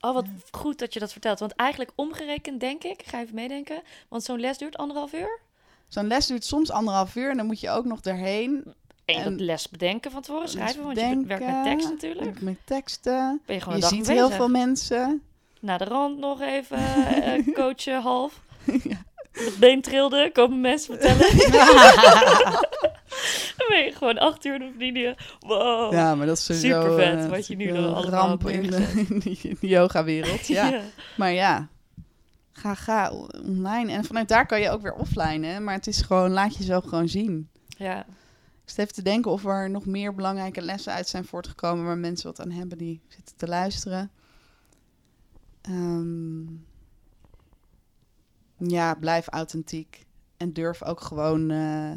Oh, wat goed dat je dat vertelt. Want eigenlijk omgerekend denk ik, ik ga even meedenken. Want zo'n les duurt anderhalf uur.
Zo'n les duurt soms anderhalf uur en dan moet je ook nog erheen.
En je
En-
dat les bedenken van tevoren, schrijven. Want je werkt met tekst natuurlijk.
Met teksten.
Ben je gewoon
Je ziet heel veel mensen.
Na de rand nog even eh, coachen half.
Ja.
Het been trilde, komen mensen vertellen. Dan ben je gewoon acht uur op die Wow.
Ja, maar dat is sowieso
Super vet
eh,
wat je nu dan
een
allemaal
ramp in de, in yoga-wereld. Ja.
ja.
Maar ja, ga, ga online. En vanuit daar kan je ook weer offline. Hè? Maar het is gewoon, laat jezelf gewoon zien.
ja.
Zit even te denken of er nog meer belangrijke lessen uit zijn voortgekomen waar mensen wat aan hebben die zitten te luisteren. Ehm, ja, blijf authentiek. En durf ook gewoon. eh,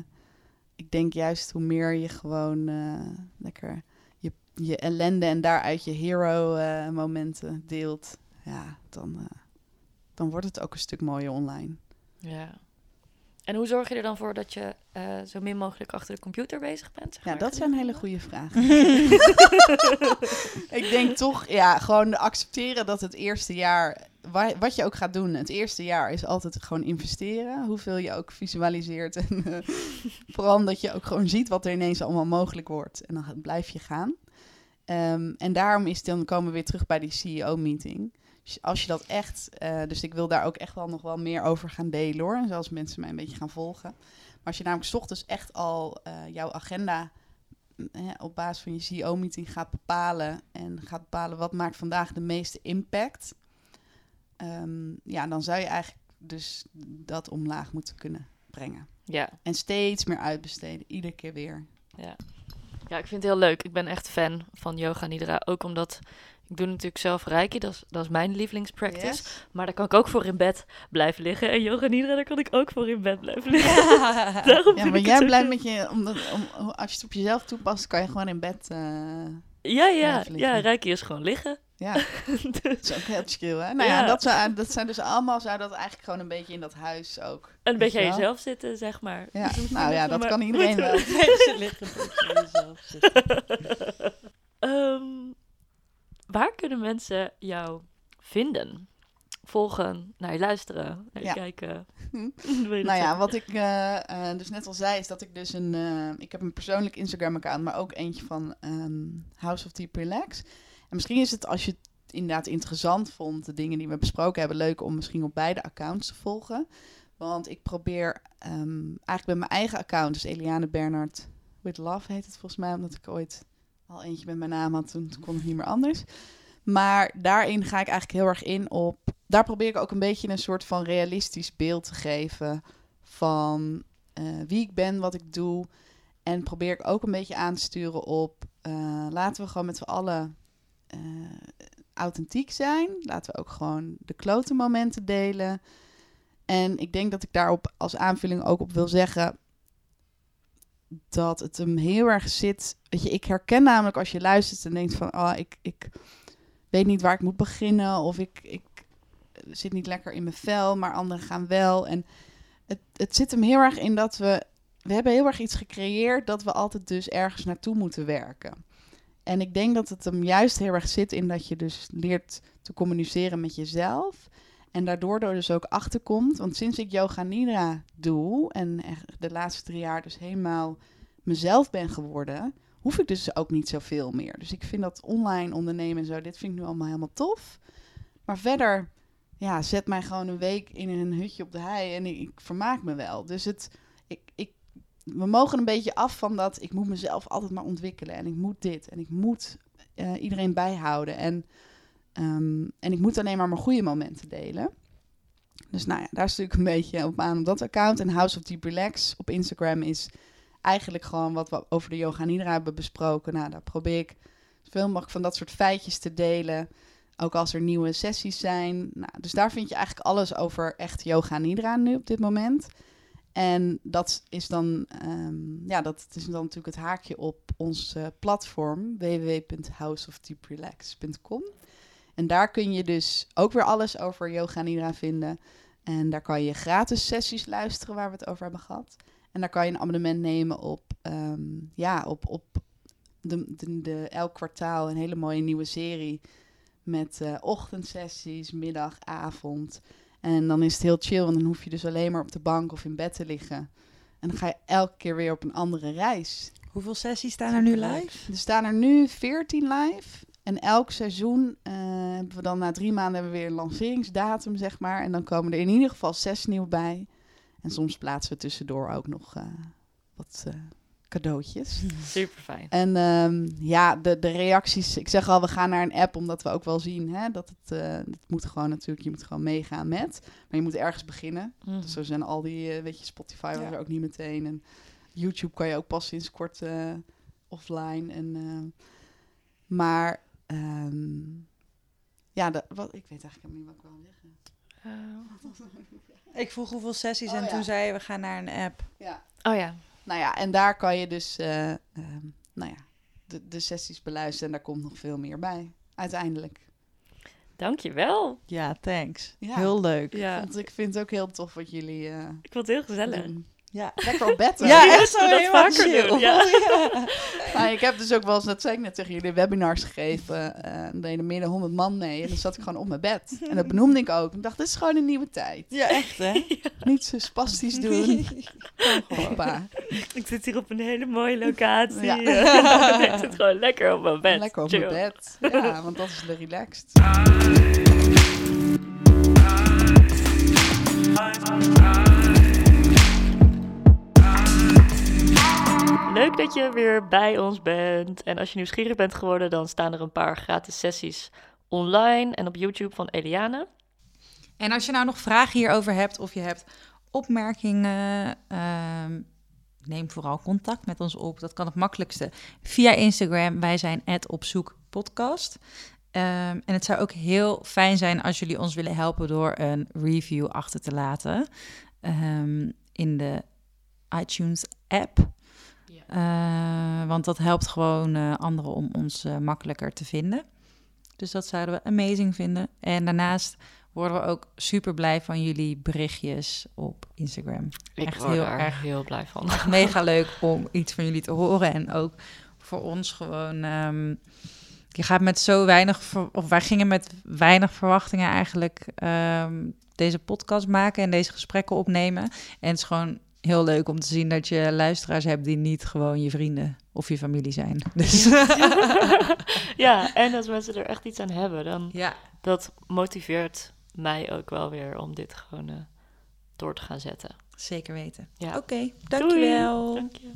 ik denk juist hoe meer je gewoon eh, lekker je, je ellende en daaruit je hero eh, deelt. Ja, dan, dan wordt het ook een stuk mooier online.
Ja. En hoe zorg je er dan voor dat je eh, zo min mogelijk achter de computer bezig bent? zeg
Ja, dat zijn hele goede vragen. ik denk toch, ja, gewoon accepteren dat het eerste jaar, wa- wat je ook gaat doen, het eerste jaar is altijd gewoon investeren. Hoeveel je ook visualiseert. En eh, vooral dat je ook gewoon ziet wat er ineens allemaal mogelijk wordt. En dan blijf je gaan. Ehm, en daarom is dan komen we weer terug bij die CEO-meeting. Als je dat echt, eh, dus ik wil daar ook echt wel nog wel meer over gaan delen hoor. En zoals mensen mij een beetje gaan volgen. Maar als je namelijk 's ochtends echt al eh, jouw agenda mm, hè, op basis van je CEO-meeting gaat bepalen en gaat bepalen wat maakt vandaag de meeste impact, ehm, ja, dan zou je eigenlijk dus dat omlaag moeten kunnen brengen.
Ja.
En steeds meer uitbesteden, iedere keer weer.
Ja. ja, ik vind het heel leuk. Ik ben echt fan van yoga nidra. Ook omdat ik doe natuurlijk zelf reiki. Dat is, dat is mijn lievelingspractice.
Yes.
Maar daar kan ik ook voor in bed blijven liggen. En yoga nidra, daar kan ik ook voor in bed blijven liggen.
Ja, maar jij
het zo
blij
chill.
met je, omdat, om, als je het op jezelf toepast, kan je gewoon in bed. eh,
Ja, ja, ja. Reiki is gewoon liggen.
Ja,
Dus-
dat is ook heel chill, hè? Nou ja,
Ja.
Dat, zou, dat zijn dus allemaal, zou dat eigenlijk gewoon een beetje in dat huis ook.
een beetje
je
aan jezelf zitten, zeg maar.
Ja, nou ja, dat
Maar
kan iedereen wel.
Ze liggen voor jezelf zitten.
Ehm, waar kunnen mensen jou vinden? Volgen, naar je luisteren, naar je
Ja.
kijken.
Nou ja, wat ik eh, eh, dus net al zei, is dat ik dus een... eh, ik heb een persoonlijk Instagram-account, maar ook eentje van ehm, House of Deep Relax. En misschien is het, als je het inderdaad interessant vond, de dingen die we besproken hebben, leuk om misschien op beide accounts te volgen. Want ik probeer ehm, eigenlijk bij mijn eigen account, dus Eliane Bernhard with Love heet het volgens mij, omdat ik ooit al eentje met mijn naam had, toen, kon het niet meer anders. Maar daarin ga ik eigenlijk heel erg in op. Daar probeer ik ook een beetje een soort van realistisch beeld te geven van eh, wie ik ben, wat ik doe. En probeer ik ook een beetje aan te sturen op. eh, laten we gewoon met z'n allen eh, authentiek zijn. Laten we ook gewoon de klote momenten delen. En ik denk dat ik daarop als aanvulling ook op wil zeggen dat het hem heel erg zit. Weet je, ik herken namelijk als je luistert en denkt van, oh, ik, ik weet niet waar ik moet beginnen of ik, ik zit niet lekker in mijn vel, maar anderen gaan wel. En het, het zit hem heel erg in dat we, we hebben heel erg iets gecreëerd dat we altijd dus ergens naartoe moeten werken. En ik denk dat het hem juist heel erg zit in dat je dus leert te communiceren met jezelf. En daardoor er dus ook achterkomt. Want sinds ik yoga nidra doe en de laatste drie jaar dus helemaal mezelf ben geworden, hoef ik dus ook niet zoveel meer. Dus ik vind dat online ondernemen en zo, dit vind ik nu allemaal helemaal tof. Maar verder, ja, zet mij gewoon een week in een hutje op de hei en ik, ik vermaak me wel. Dus het, ik, ik, we mogen een beetje af van dat ik moet mezelf altijd maar ontwikkelen en ik moet dit en ik moet eh, iedereen bijhouden en, ehm, en ik moet alleen maar mijn goede momenten delen. Dus nou ja, daar is natuurlijk een beetje op aan op dat account. En House of Deep Relax op Instagram is eigenlijk gewoon wat we over de yoga nidra hebben besproken. Nou, daar probeer ik zoveel mogelijk van dat soort feitjes te delen. Ook als er nieuwe sessies zijn. Nou, dus daar vind je eigenlijk alles over echt yoga nidra nu op dit moment. En dat is dan, ehm, ja, dat is dan natuurlijk het haakje op ons eh, platform www.houseofdeeprelax.com. En daar kun je dus ook weer alles over yoga nidra vinden. En daar kan je gratis sessies luisteren waar we het over hebben gehad. En daar kan je een abonnement nemen op, ehm, ja, op, op de, de, de, elk kwartaal een hele mooie nieuwe serie. Met eh, ochtendsessies, middag, avond. En dan is het heel chill, want dan hoef je dus alleen maar op de bank of in bed te liggen. En dan ga je elke keer weer op een andere reis.
Hoeveel sessies staan er nu live?
Er staan er nu 14 live. En elk seizoen eh, hebben we dan na drie maanden hebben we weer een lanceringsdatum, zeg maar. En dan komen er in ieder geval zes nieuw bij. En soms plaatsen we tussendoor ook nog eh, wat eh, cadeautjes.
Super fijn.
En ehm, ja, de, de reacties. Ik zeg al, we gaan naar een app omdat we ook wel zien hè, dat het, het moet gewoon natuurlijk, je moet gewoon meegaan met. Maar je moet ergens beginnen.
Mhm.
Dus zo zijn al die, weet je, Spotify was
Ja.
er ook niet meteen. En YouTube kan je ook pas sinds kort offline. En, maar ehm, ja, de, wat, ik weet eigenlijk helemaal niet wat ik wil zeggen.
Eh,
Ik vroeg hoeveel sessies
Oh,
en
ja.
toen zei je we gaan naar een app.
Ja.
oh ja.
Nou ja, en daar kan je dus, eh, ehm, nou ja, de, de sessies beluisteren. En daar komt nog veel meer bij, uiteindelijk.
Dankjewel.
Ja, thanks.
Ja.
Heel leuk.
Ja,
Want ik vind het ook heel tof wat jullie eh,
ik vond het heel gezellig.
doen.
Ja.
Lekker op bed. hè?
Ja,
Ja,
echt zo
dat vaker
chill.
doen, ja.
Nou, ik heb dus ook wel eens, dat zei ik net tegen jullie, webinars gegeven. eh er deden meer dan 100 man mee. En dan zat ik gewoon op mijn bed. En dat benoemde ik ook. Ik dacht, dit is gewoon een nieuwe tijd.
Ja, echt hè?
Niet zo spastisch doen. Hoppa.
Ik zit hier op een hele mooie locatie.
Ja.
Ja. ik zit gewoon lekker op mijn bed.
Lekker op
Chill.
mijn bed. Ja, want dat is de relaxed.
Leuk dat je weer bij ons bent. En als je nieuwsgierig bent geworden, dan staan er een paar gratis sessies online en op YouTube van Eliane.
En als je nou nog vragen hierover hebt of je hebt opmerkingen, ehm, neem vooral contact met ons op. Dat kan het makkelijkste via Instagram. Wij zijn @opzoekpodcast. Ehm, en het zou ook heel fijn zijn als jullie ons willen helpen door een review achter te laten ehm, in de iTunes app. Eh, want dat helpt gewoon eh, anderen om ons eh, makkelijker te vinden. Dus dat zouden we amazing vinden. En daarnaast worden we ook super blij van jullie berichtjes op Instagram.
Ik
Echt
word
heel
er
erg.
heel blij van.
Echt mega leuk om iets van jullie te horen. En ook voor ons gewoon. ehm, je gaat met zo weinig. Of wij gingen met weinig verwachtingen eigenlijk ehm, deze podcast maken en deze gesprekken opnemen. En het is gewoon heel leuk om te zien dat je luisteraars hebt die niet gewoon je vrienden of je familie zijn. Dus
ja, en als mensen er echt iets aan hebben, dan
ja,
dat motiveert mij ook wel weer om dit gewoon eh, door te gaan zetten.
zeker weten.
Ja.
Oké, dankjewel.
Dank je.